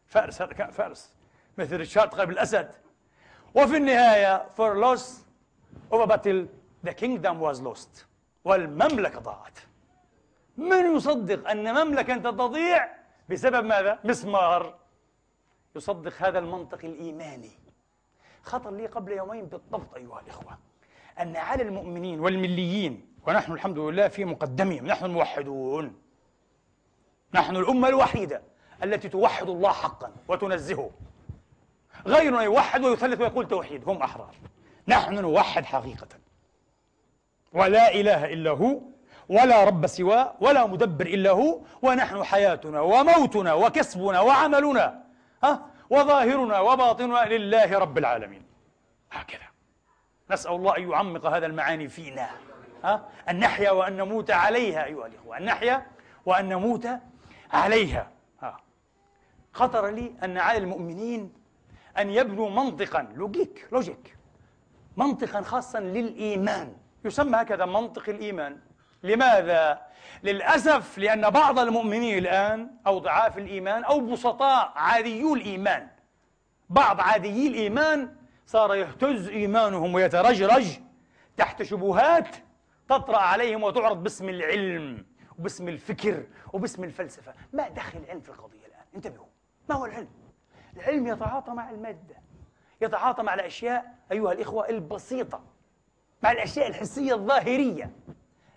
Speaker 1: فارس هذا كان فارس. مثل ريتشارد قلب الأسد. وفي النهاية for loss of a battle the kingdom was lost. والمملكة ضاعت. من يصدق أن مملكة تضيع؟ بسبب ماذا؟ مسمار. يصدق هذا المنطق الإيماني. خطر لي قبل يومين بالضبط أيها الإخوة أن على المؤمنين والمليين ونحن الحمد لله في مقدمهم نحن الموحدون نحن الأمة الوحيدة التي توحد الله حقا وتنزهه. غيرنا يوحد ويثلث ويقول توحيد هم أحرار. نحن نوحد حقيقة. ولا إله إلا هو ولا رب سواه ولا مدبر إلا هو ونحن حياتنا وموتنا وكسبنا وعملنا. ها؟ وظاهرنا وباطننا لله رب العالمين. هكذا. نسأل الله أن يعمق هذا المعاني فينا. ها؟ أن نحيا وأن نموت عليها أيها الإخوة. أن نحيا وأن نموت عليها. ها؟ خطر لي أن على المؤمنين أن يبنوا منطقا. logic logic. منطقا خاصا للإيمان. يسمى هكذا منطق الإيمان. لماذا؟ للأسف لأن بعض المؤمنين الآن أو ضعاف الإيمان أو بسطاء عاديو الإيمان. بعض عاديي الإيمان صار يهتز إيمانهم ويترجرج تحت شبهات تطرأ عليهم وتعرض باسم العلم وباسم الفكر وباسم الفلسفة. ما دخل العلم في القضية الآن. انتبهوا. ما هو العلم؟ العلم يتعاطى مع المادة يتعاطى مع الأشياء أيها الإخوة البسيطة مع الأشياء الحسية الظاهرية.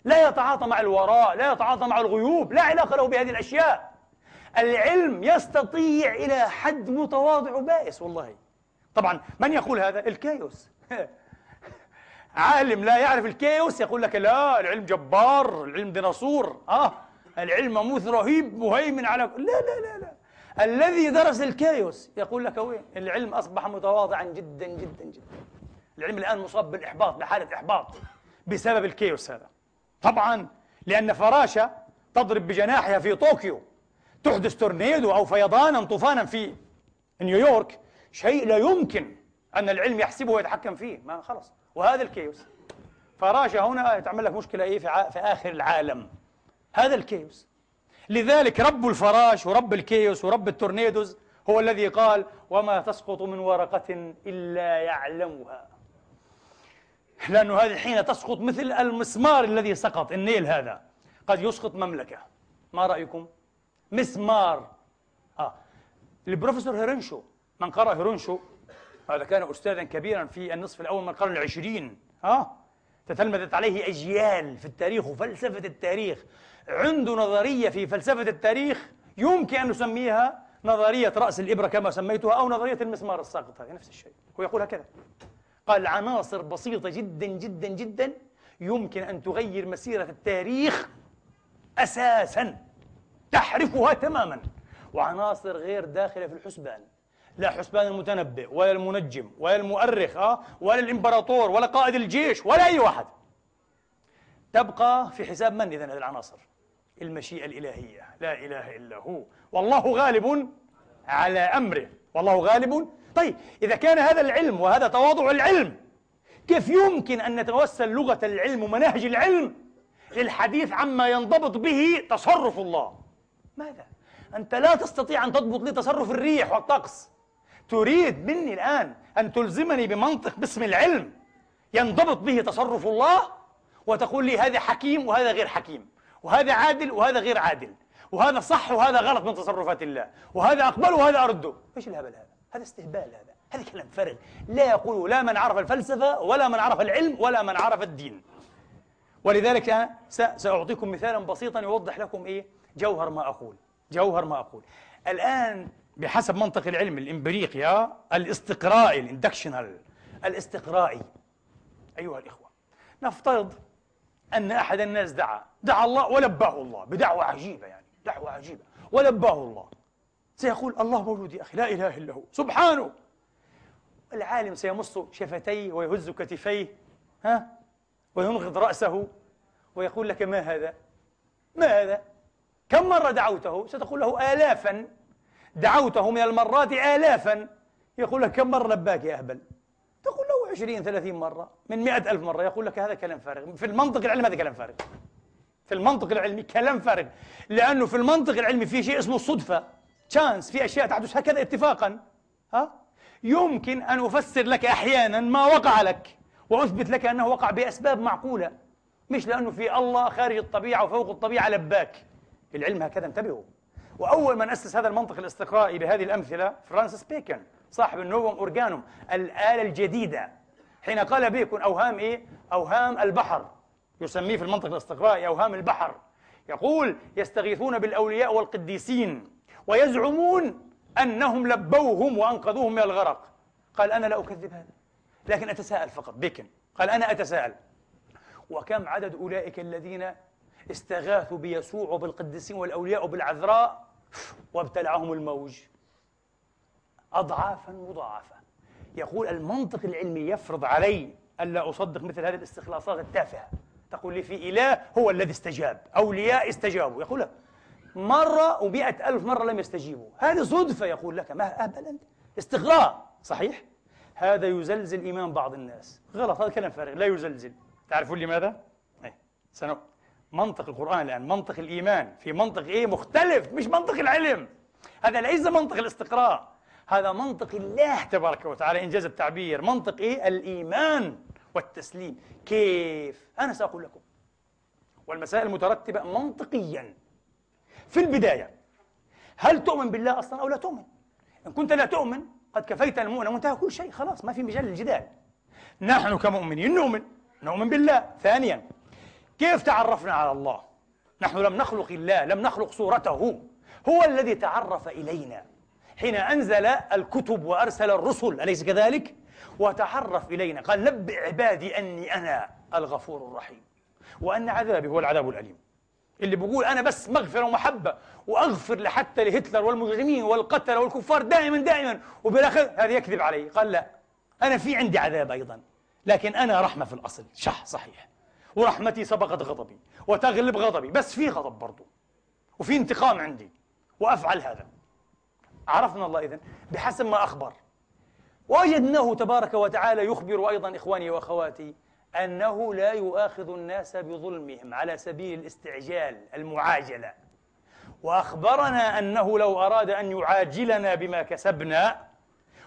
Speaker 1: لا يتعاطى مع الوراء لا يتعاطى مع الغيوب لا علاقة له بهذه الأشياء. العلم يستطيع إلى حد متواضع وبائس والله. طبعا من يقول هذا؟ ال chaos. [laughs] عالم لا يعرف ال chaos يقول لك لا العلم جبار العلم ديناصور. آه العلم مموث رهيب مهيمن على لا لا لا لا. الذي درس ال chaos يقول لك وين؟ العلم أصبح متواضعا جدا جدا جدا. العلم الآن مصاب بالإحباط بحالة إحباط بسبب ال chaos هذا. طبعا لأن فراشة تضرب بجناحها في طوكيو. تحدث تورنيدو أو فيضانا طوفانا في نيويورك. شيء لا يمكن أن العلم يحسبه ويتحكم فيه. ما خلص وهذا ال chaos. فراشة هنا تعمل لك مشكلة إيه؟ في, في آخر العالم. هذا ال chaos. لذلك رب الفراش ورب ال chaos ورب ال tornadoes هو الذي قال وما تسقط من ورقة إلا يعلمها. لأنه هذه حين تسقط مثل المسمار الذي سقط النيل هذا. قد يسقط مملكة. ما رأيكم؟ مسمار. آه. البروفيسور هيرنشو من قرأ هيرنشو هذا كان أستاذا كبيرا في النصف الأول من القرن العشرين. آه. تتلمذت عليه أجيال في التاريخ وفلسفة التاريخ. عنده نظرية في فلسفة التاريخ يمكن أن نسميها نظرية رأس الإبرة كما سميتها أو نظرية المسمار الساقط هذه نفس الشيء. هو يقول هكذا. قال عناصر بسيطة جدا جدا جدا. يمكن أن تغير مسيرة التاريخ أساسا. تحرفها تماما. وعناصر غير داخلة في الحسبان. لا حسبان المتنبئ ولا المنجم ولا المؤرخ أه؟ ولا الإمبراطور ولا قائد الجيش ولا أي واحد. تبقى في حساب من إذن هذه العناصر؟ المشيئة الإلهية. لا إله إلا هو. والله غالب على أمره. والله غالب طيب إذا كان هذا العلم وهذا تواضع العلم كيف يمكن أن نتوسل لغة العلم ومناهج العلم للحديث عما ينضبط به تصرف الله ماذا؟ أنت لا تستطيع أن تضبط لي تصرف الريح والطقس تريد مني الآن أن تلزمني بمنطق باسم العلم ينضبط به تصرف الله وتقول لي هذا حكيم وهذا غير حكيم وهذا عادل وهذا غير عادل وهذا صح وهذا غلط من تصرفات الله وهذا أقبله وهذا أرده إيش الهبل هذا؟ هذا استهبال هذا. هذا كلام فارغ. لا يقول لا من عرف الفلسفة ولا من عرف العلم ولا من عرف الدين. ولذلك أنا سأعطيكم مثالا بسيطا يوضح لكم إيه؟ جوهر ما أقول. جوهر ما أقول. الآن بحسب منطق العلم الإمبريقي الاستقرائي الاندكشنال الاستقرائي. أيها الإخوة نفترض أن أحد الناس دعا. دعا الله ولباه الله بدعوة عجيبة يعني دعوة عجيبة. ولباه الله. سيقول الله موجود يا أخي لا إله إلا هو. سبحانه. العالم سيمص شفتيه ويهز كتفيه ها؟ وينغض رأسه ويقول لك ما هذا؟ ما هذا؟ كم مرة دعوته؟ ستقول له آلافا. دعوته من المرات آلافا. يقول لك كم مرة لباك يا أهبل؟ تقول له عشرين ثلاثين مرة من مئة ألف مرة. يقول لك هذا كلام فارغ. في المنطق العلمي هذا كلام فارغ. في المنطق العلمي كلام فارغ. لأنه في المنطق العلمي في شيء اسمه الصدفة. تشانس في أشياء تحدث هكذا اتفاقا. ها؟ يمكن أن أفسر لك أحيانا ما وقع لك وأثبت لك أنه وقع بأسباب معقولة. مش لأنه في الله خارج الطبيعة وفوق الطبيعة لباك. العلم هكذا انتبهوا. وأول من أسس هذا المنطق الاستقرائي بهذه الأمثلة فرانسيس بيكن صاحب ال Novum Organum الآلة الجديدة. حين قال بيكون أوهام إيه؟ أوهام البحر. يسميه في المنطق الاستقرائي أوهام البحر. يقول يستغيثون بالأولياء والقديسين. ويزعمون أنهم لبوهم وأنقذوهم من الغرق. قال أنا لا أكذب هذا لكن أتساءل فقط بيكن قال أنا أتساءل. وكم عدد أولئك الذين استغاثوا بيسوع وبالقديسين والأولياء وبالعذراء؟ وابتلعهم الموج. أضعافا مضاعفة. يقول المنطق العلمي يفرض علي ألا أصدق مثل هذه الاستخلاصات التافهة. تقول لي في إله هو الذي استجاب أولياء استجابوا. يقول لك مرة ومئة ألف مرة لم يستجيبوا. هذه صدفة يقول لك ما أهبل أنت استغراء صحيح؟ هذا يزلزل إيمان بعض الناس. غلط هذا كلام فارغ لا يزلزل. تعرفون لماذا؟ أي سنو منطق القرآن الآن منطق الإيمان في منطق إيه؟ مختلف مش منطق العلم. هذا ليس منطق الاستقراء. هذا منطق الله تبارك وتعالى إنجاز التعبير. منطق إيه؟ الإيمان والتسليم. كيف؟ أنا سأقول لكم. والمسائل المترتبة منطقيا. في البداية. هل تؤمن بالله أصلا أو لا تؤمن؟ إن كنت لا تؤمن قد كفيت المؤمن وانتهى كل شيء خلاص ما في مجال للجدال. نحن كمؤمنين نؤمن نؤمن بالله. ثانيا كيف تعرفنا على الله؟ نحن لم نخلق الله لم نخلق صورته. هو الذي تعرف إلينا حين أنزل الكتب وأرسل الرسل أليس كذلك؟ وتعرف إلينا قال نبئ عبادي أني أنا الغفور الرحيم. وأن عذابي هو العذاب الأليم. اللي بيقول أنا بس مغفرة ومحبة وأغفر لحتى لهتلر والمجرمين والقتلة والكفار دائما دائما. وبالآخر هذا يكذب علي. قال لا أنا في عندي عذاب أيضا لكن أنا رحمة في الأصل. شح صحيح. ورحمتي سبقت غضبي وتغلب غضبي. بس في غضب برضو. وفي انتقام عندي. وأفعل هذا. عرفنا الله إذن بحسب ما أخبر. وجدناه تبارك وتعالى يخبر أيضا إخواني وأخواتي أنه لا يؤاخذ الناس بظلمهم على سبيل الاستعجال المعاجلة. وأخبرنا أنه لو أراد أن يعاجلنا بما كسبنا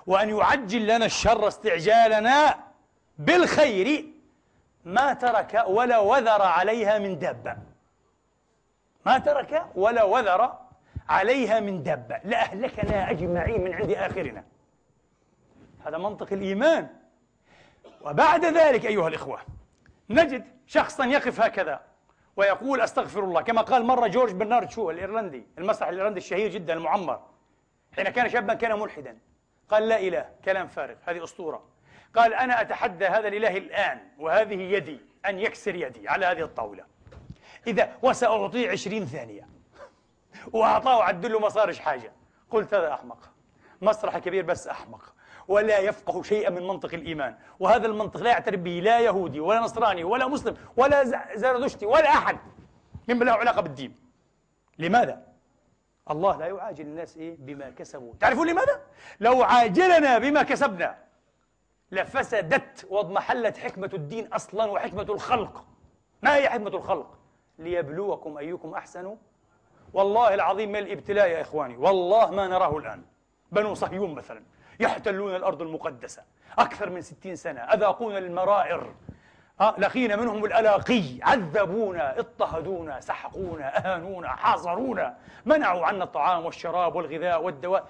Speaker 1: وأن يعجل لنا الشر استعجالنا بالخير ما ترك ولا وذر عليها من دابة ما ترك ولا وذر عليها من دابة لأهلكنا أجمعين من عند آخرنا. هذا منطق الإيمان. وبعد ذلك أيها الإخوة نجد شخصا يقف هكذا ويقول أستغفر الله. كما قال مرة جورج برنارد شو الإيرلندي المسرح الإيرلندي الشهير جدا المعمر. حين كان شابا كان ملحدا. قال لا إله كلام فارغ هذه أسطورة. قال أنا أتحدى هذا الإله الآن وهذه يدي أن يكسر يدي على هذه الطاولة. إذا وسأعطيه عشرين ثانية. وأعطاه عدل له مصارش حاجة. قلت هذا أحمق. مسرح كبير بس أحمق. ولا يفقه شيئا من منطق الإيمان. وهذا المنطق لا يعترف به لا يهودي ولا نصراني ولا مسلم ولا زردشتي ولا أحد ممن له علاقة بالدين. لماذا؟ الله لا يعاجل الناس إيه؟ بما كسبوا. تعرفون لماذا؟ لو عاجلنا بما كسبنا لفسدت واضمحلت حكمة الدين أصلا وحكمة الخلق. ما هي حكمة الخلق؟ ليبلوكم أيكم أحسن. والله العظيم من الابتلاء يا إخواني؟ والله ما نراه الآن. بنو صهيون مثلا. يحتلون الأرض المقدسة. أكثر من ستين سنة. أذاقون المرائر لقينا منهم الألاقي. عذبونا اضطهدونا سحقونا أهانونا حاصرونا. منعوا عنا الطعام والشراب والغذاء والدواء.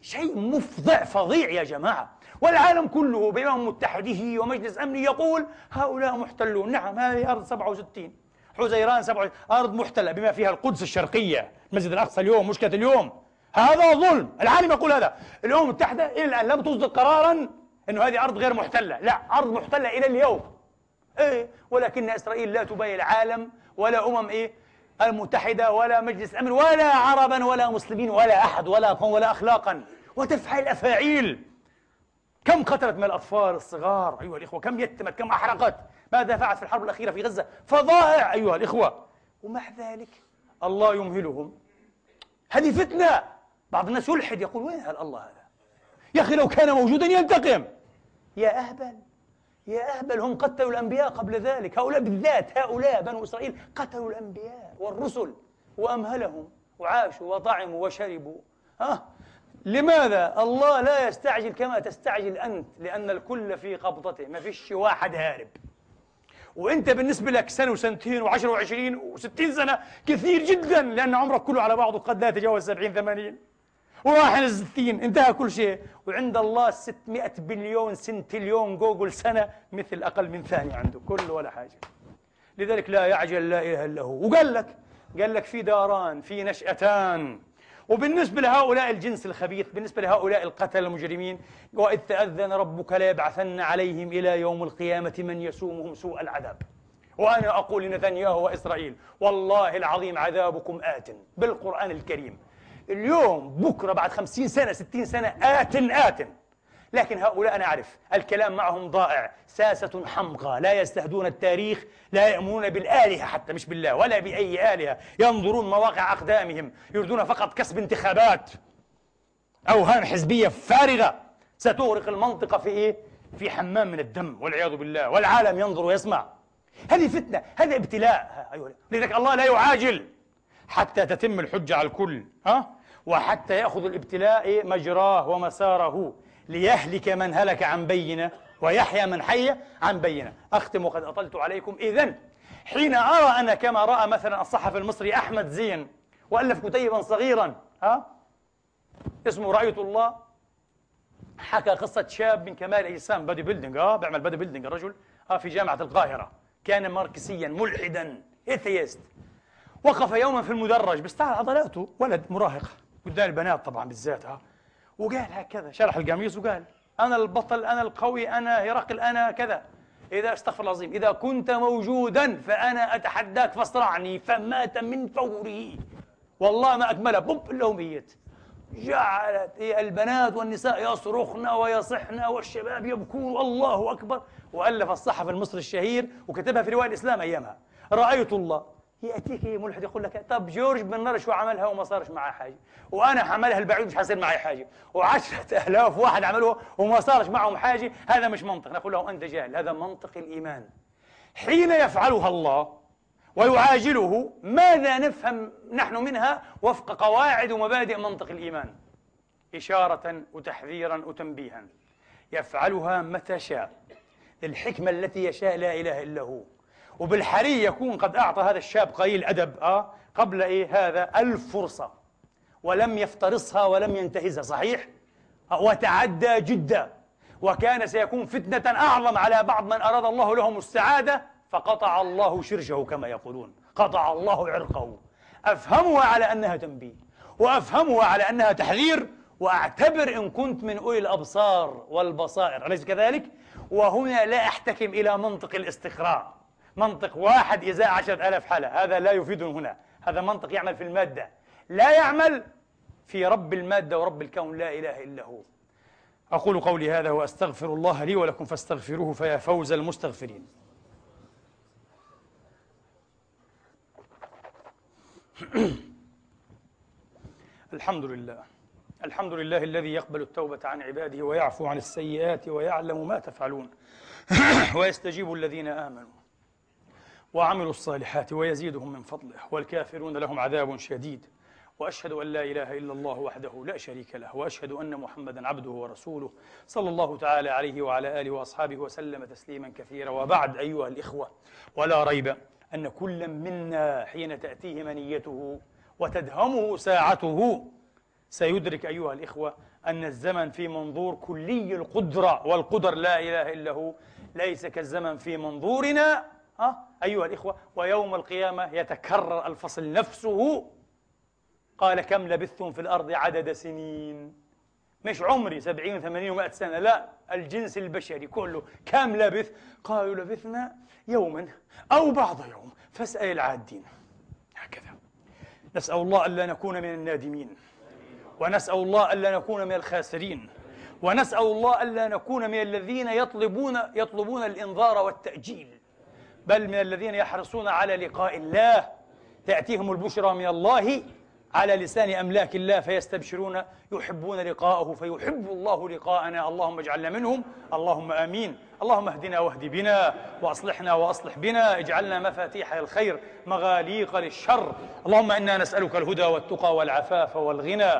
Speaker 1: شيء مفضع فظيع يا جماعة. والعالم كله بأمم متحده ومجلس أمني يقول هؤلاء محتلون. نعم هذه أرض 67 حزيران 67 أرض محتلة بما فيها القدس الشرقية. المسجد الأقصى اليوم مشكلة اليوم. هذا ظلم. العالم يقول هذا. الأمم المتحدة إلى الآن لم تصدر قرارا أنه هذه أرض غير محتلة. لا أرض محتلة إلى اليوم. إيه؟ ولكن إسرائيل لا تبايع العالم ولا أمم إيه؟ المتحدة ولا مجلس أمن ولا عربا ولا مسلمين ولا أحد ولا ولا أخلاقا. وتفعل الأفاعيل كم قتلت من الأطفال الصغار؟ أيها الإخوة كم يتمت؟ كم أحرقت؟ ماذا فعلت في الحرب الأخيرة في غزة؟ فظائع أيها الإخوة. ومع ذلك الله يمهلهم. هذه فتنة. بعض الناس يلحد يقول وين الله هذا؟ يا أخي لو كان موجودا ينتقم. يا أهبل يا أهبل هم قتلوا الأنبياء قبل ذلك. هؤلاء بالذات هؤلاء بنو إسرائيل قتلوا الأنبياء والرسل وأمهلهم وعاشوا وطعموا وشربوا. ها؟ لماذا الله لا يستعجل كما تستعجل أنت؟ لأن الكل في قبضته ما فيش واحد هارب. وأنت بالنسبة لك سنة وسنتين وعشر وعشرين وستين سنة كثير جدا لأن عمرك كله على بعضه قد لا يتجاوز سبعين ثمانين. وراح الستين انتهى كل شيء. وعند الله 600 بليون سنتليون جوجل سنة مثل أقل من ثانية عنده كل ولا حاجة. لذلك لا يعجل لا إله إلا هو. وقال لك قال لك في داران في نشأتان. وبالنسبة لهؤلاء الجنس الخبيث بالنسبة لهؤلاء القتل المجرمين وإذ تأذن ربك ليبعثن عليهم إلى يوم القيامة من يسومهم سوء العذاب. وأنا أقول لنتنياهو وإسرائيل والله العظيم عذابكم آت. بالقرآن الكريم. اليوم بكرة بعد خمسين سنة ستين سنة آت آت. لكن هؤلاء أنا أعرف الكلام معهم ضائع ساسة حمقى لا يستهدون التاريخ لا يأمنون بالآلهة حتى مش بالله ولا بأي آلهة. ينظرون مواقع أقدامهم يريدون فقط كسب انتخابات. أوهام حزبية فارغة. ستغرق المنطقة في إيه؟ في حمام من الدم والعياذ بالله. والعالم ينظر ويسمع. هذه فتنة هذا ابتلاء. أيوة. لذلك الله لا يعاجل حتى تتم الحجة على الكل. ها؟ وحتى يأخذ الابتلاء؟ مجراه ومساره ليهلك من هلك عن بينة ويحيى من حي عن بينة. أختم وقد أطلت عليكم. إذن حين أرى أنا كما رأى مثلا الصحفي المصري أحمد زين وألف كتيبا صغيرا ها؟ اسمه رأيت الله. حكى قصة شاب من كمال الأجسام body building آه بيعمل body building الرجل آه في جامعة القاهرة. كان ماركسيا ملحدا atheist وقف يوما في المدرج بيستعرض عضلاته ولد مراهق. قدام البنات طبعا بالذات ها وقال هكذا شرح القميص وقال أنا البطل أنا القوي أنا هرقل أنا كذا. إذا استغفر الله العظيم إذا كنت موجودا فأنا أتحداك فاصرعني فمات من فوره والله ما أكمله. بوب إلا ميت. جعلت البنات والنساء يصرخن ويصحن والشباب يبكون. الله أكبر. وألف الصحفي المصري الشهير وكتبها في رواية الإسلام أيامها. رأيت الله. يأتيك ملحد يقول لك طب جورج بن نار شو عملها وما صارش معاه حاجة. وأنا حملها البعيد مش حيصير معي حاجة. وعشرة آلاف واحد عملوها وما صارش معهم حاجة. هذا مش منطق. نقول لهم أنت جاهل. هذا منطق الإيمان. حين يفعلها الله ويعاجله ماذا نفهم نحن منها وفق قواعد ومبادئ منطق الإيمان؟ إشارة وتحذيرا وتنبيها. يفعلها متى شاء. للحكمة التي يشاء لا إله إلا هو. وبالحري يكون قد أعطى هذا الشاب قليل أدب آه قبل إيه؟ هذا ألف فرصة ولم يفترصها ولم ينتهزها صحيح؟ وتعدى جدا. وكان سيكون فتنة أعظم على بعض من أراد الله لهم السعادة فقطع الله شرشه كما يقولون. قطع الله عرقه. أفهمها على أنها تنبيه وأفهمها على أنها تحذير وأعتبر إن كنت من أولي الأبصار والبصائر. أليس كذلك؟ وهنا لا أحتكم إلى منطق الاستقراء. منطق واحد إزاء عشرة ألاف حالة. هذا لا يفيدنا هنا. هذا منطق يعمل في المادة. لا يعمل في رب المادة ورب الكون. لا إله إلا هو. أقول قولي هذا وأستغفر الله لي ولكم فاستغفروه فيا فوز المستغفرين. [clears throat] الحمد لله. الحمد لله الذي يقبل التوبة عن عباده ويعفو عن السيئات ويعلم ما تفعلون. [clears throat] ويستجيب الذين آمنوا. وعملوا الصالحات ويزيدهم من فضله والكافرون لهم عذاب شديد. وأشهد أن لا إله إلا الله وحده لا شريك له وأشهد أن محمدا عبده ورسوله صلى الله تعالى عليه وعلى آله وأصحابه وسلم تسليما كثيرا. وبعد أيها الإخوة ولا ريب أن كل منا حين تأتيه منيته وتدهمه ساعته سيدرك أيها الإخوة أن الزمن في منظور كلي القدرة والقدر لا إله إلا هو ليس كالزمن في منظورنا ها؟ أيها الإخوة ويوم القيامة يتكرر الفصل نفسه. قال كم لبثتم في الأرض عدد سنين؟ مش عمري سبعين وثمانين ومائة سنة. لا الجنس البشري كله. كم لبث؟ قالوا لبثنا يوما أو بعض يوم. فاسأل العادين. هكذا. نسأل الله ألا نكون من النادمين. ونسأل الله ألا نكون من الخاسرين. ونسأل الله ألا نكون من الذين يطلبون يطلبون الإنذار والتأجيل. بل من الذين يحرصون على لقاء الله تأتيهم البشرى من الله على لسان أملاك الله فيستبشرون يحبون لقاءه فيحب الله لقاءنا. اللهم اجعلنا منهم. اللهم آمين. اللهم اهدنا واهد بنا وأصلحنا وأصلح بنا. اجعلنا مفاتيح الخير مغاليق للشر. اللهم إنا نسألك الهدى والتقى والعفاف والغنى.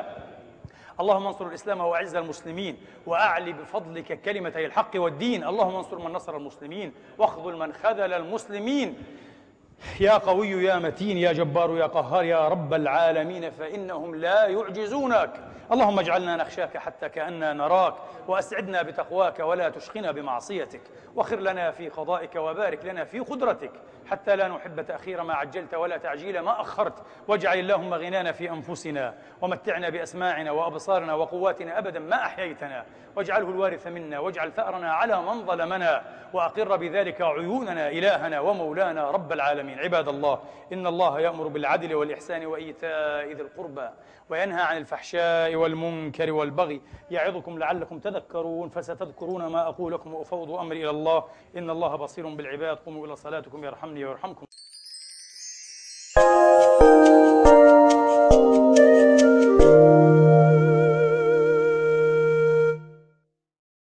Speaker 1: اللهم انصر الإسلام وأعز المسلمين وأعلي بفضلك كلمتي الحق والدين. اللهم انصر من نصر المسلمين واخذل من خذل المسلمين. يا قوي يا متين يا جبار يا قهار يا رب العالمين فإنهم لا يعجزونك. اللهم اجعلنا نخشاك حتى كأننا نراك وأسعدنا بتقواك ولا تشقنا بمعصيتك وخر لنا في قضائك وبارك لنا في قدرتك حتى لا نحب تأخير ما عجلت ولا تعجيل ما أخرت واجعل اللهم غنانا في أنفسنا ومتعنا بأسماعنا وأبصارنا وقواتنا أبدا ما أحييتنا واجعله الوارث منا واجعل ثأرنا على من ظلمنا وأقر بذلك عيوننا إلهنا ومولانا رب العالمين. عباد الله إن الله يأمر بالعدل والإحسان وإيتاء ذي القربى. وينهى عن الفحشاء والمنكر والبغي يعظكم لعلكم تذكرون فستذكرون ما أقول لكم وأفوض أمري إلى الله. إن الله بصير بالعباد. قوموا إلى صلاتكم يرحمني ويرحمكم.